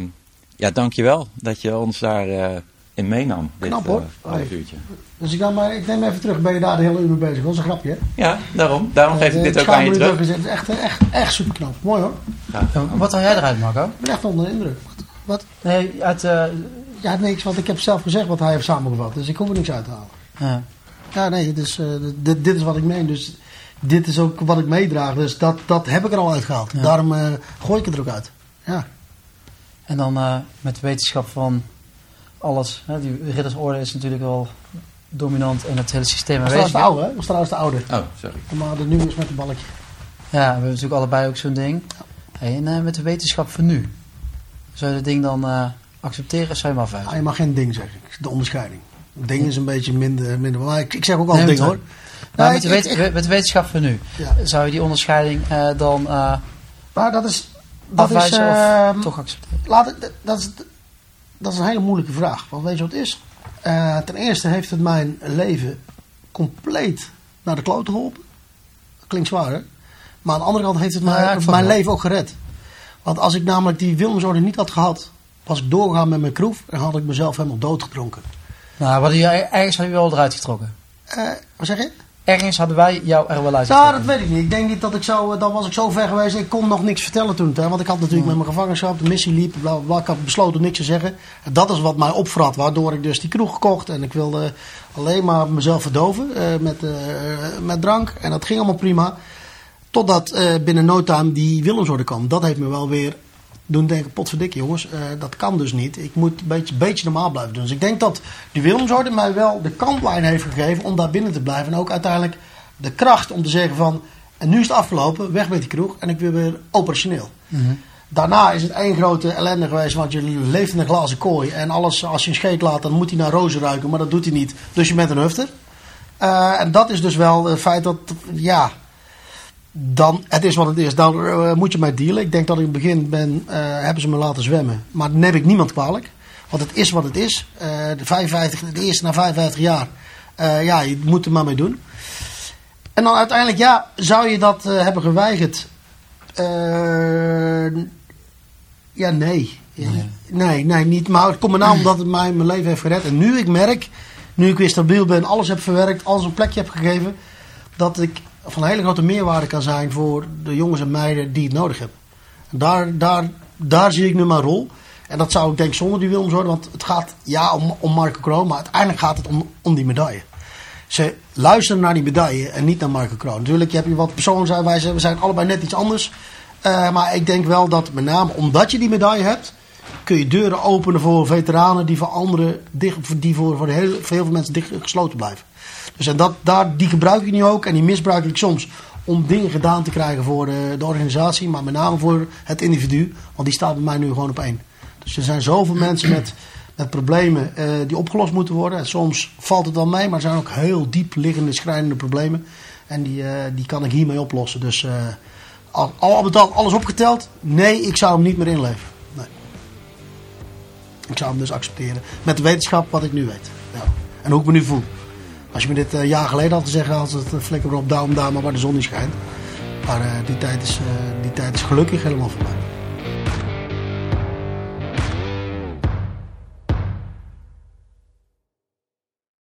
ja, dankjewel dat je ons daar eh, in meenam. Dit, Knap, hoor. half uurtje. Dus ik, dan maar, ik neem even terug, ben je daar de hele uur mee bezig? Dat is een grapje, hè? Ja, daarom. Daarom geef ik dit ook aan je terug. Het is echt, echt, echt super knap. Mooi hoor. Ja, Wat haal jij eruit, Marco? Ik ben echt onder de indruk. Wat? Nee, uit... Ja, niks, want ik heb zelf gezegd wat hij heeft samengevat. Dus ik hoef er niks uit te halen. ja. Ja, nee, dus, eh, dit, dit is wat ik meen. Dus dit is ook wat ik meedraag. Dus dat, dat heb ik er al uitgehaald. Ja. Daarom eh, gooi ik het er ook uit. Ja. En dan eh, met de wetenschap van alles. Hè, die riddersorde is natuurlijk wel dominant in het hele systeem Dat was trouwens de oude, hè? Dat was trouwens de oude. Oh, sorry. Maar de nieuwe is met een balletje. Ja, we hebben natuurlijk allebei ook zo'n ding. Hey, en eh, met de wetenschap van nu. Zou je dat ding dan eh, accepteren of je hem afwijzen? Ah, je mag geen ding zeggen. De onderscheiding. Ding is een beetje minder. minder maar ik, ik zeg ook altijd Nee, ding hoor. Nou, Nee, met, de ik- wet- ik- met de wetenschap van nu. Ja. Zou je die onderscheiding eh, dan Maar dat is... Dat is, Afwijzen ehm, of toch accepteren? laat ik, dat, is, dat is een hele moeilijke vraag. Want weet je wat het is? Eh, ten eerste heeft het mijn leven compleet naar de klote geholpen. Klinkt zwaar, hè? Maar aan de andere kant heeft het Nou mijn leven ook gered. Want als ik namelijk die Willemsorde niet had gehad, was ik doorgegaan met mijn kroef en had ik mezelf helemaal doodgedronken. Nou, wat je, ergens hadden we wel eruit getrokken. Eh, wat zeg je? Ergens hadden wij jou er wel uit Nou, dat weet ik niet. Ik denk niet dat ik zo, dan was ik zo ver geweest. Ik kon nog niks vertellen toen. Hè, want ik had natuurlijk met mijn gevangenschap, de missie liep, bla. Ik had besloten niks te zeggen. En dat is wat mij opvrat. Waardoor ik dus die kroeg gekocht. En ik wilde alleen maar mezelf verdoven eh, met, eh, met drank. En dat ging allemaal prima. Totdat eh, binnen no time die Willemsorde kwam. Dat heeft me wel weer doen denken, potverdikkie jongens, eh, dat kan dus niet. Ik moet een beetje, beetje normaal blijven doen. Dus ik denk dat die Willemsorde mij wel de kantlijn heeft gegeven om daar binnen te blijven. En ook uiteindelijk de kracht om te zeggen van, en nu is het afgelopen, weg met die kroeg en ik wil weer operationeel. Daarna is het één grote ellende geweest, want je leeft in een glazen kooi. En alles, als je een scheet laat, dan moet hij naar rozen ruiken, maar dat doet hij niet. Dus je bent een hufter. Eh, en dat is dus wel het feit dat, ja, dan, het is wat het is. Dan eh, moet je mij dealen. Ik denk dat ik in het begin ben, eh, hebben ze me laten zwemmen. Maar dan heb ik niemand kwalijk. Want het is wat het is. Eh, de, 55, de eerste na 55 jaar. ja, je moet er maar mee doen. En dan uiteindelijk, ja, zou je dat hebben geweigerd? Ja, nee. nee. Nee, niet. Maar het komt me omdat het mij mijn leven heeft gered. En nu ik merk, nu ik weer stabiel ben, alles heb verwerkt, alles een plekje heb gegeven, dat ik van een hele grote meerwaarde kan zijn voor de jongens en meiden die het nodig hebben. En daar, daar, daar zie ik nu mijn rol. En dat zou ik denk zonder die Wilms worden, want het gaat ja om, om Marco Kroon, maar uiteindelijk gaat het om, om die medaille. Ze luisteren naar die medaille en niet naar Marco Kroon. Natuurlijk je wat personen zijn, wij zijn, we zijn allebei net iets anders. Eh, maar ik denk wel dat met name omdat je die medaille hebt, kun je deuren openen voor veteranen die voor anderen die voor, voor heel veel mensen dicht gesloten blijven. Dus en dat, daar, die gebruik ik nu ook en die misbruik ik soms om dingen gedaan te krijgen voor de, de organisatie, maar met name voor het individu, want die staat bij mij nu gewoon op één. Dus er zijn zoveel mensen met, met problemen eh, die opgelost moeten worden. En soms valt het wel mee, maar er zijn ook heel diep liggende, schrijnende problemen. En die, eh, die kan ik hiermee oplossen. Dus eh, al, al alles opgeteld, nee, ik zou hem niet meer inleveren. Nee. Ik zou hem dus accepteren. Met de wetenschap wat ik nu weet. En hoe ik me nu voel. Als je me dit een jaar geleden had te zeggen, als het flikker op, duim, daar maar waar de zon niet schijnt. Maar eh, die, tijd is, eh, die tijd is gelukkig helemaal voorbij.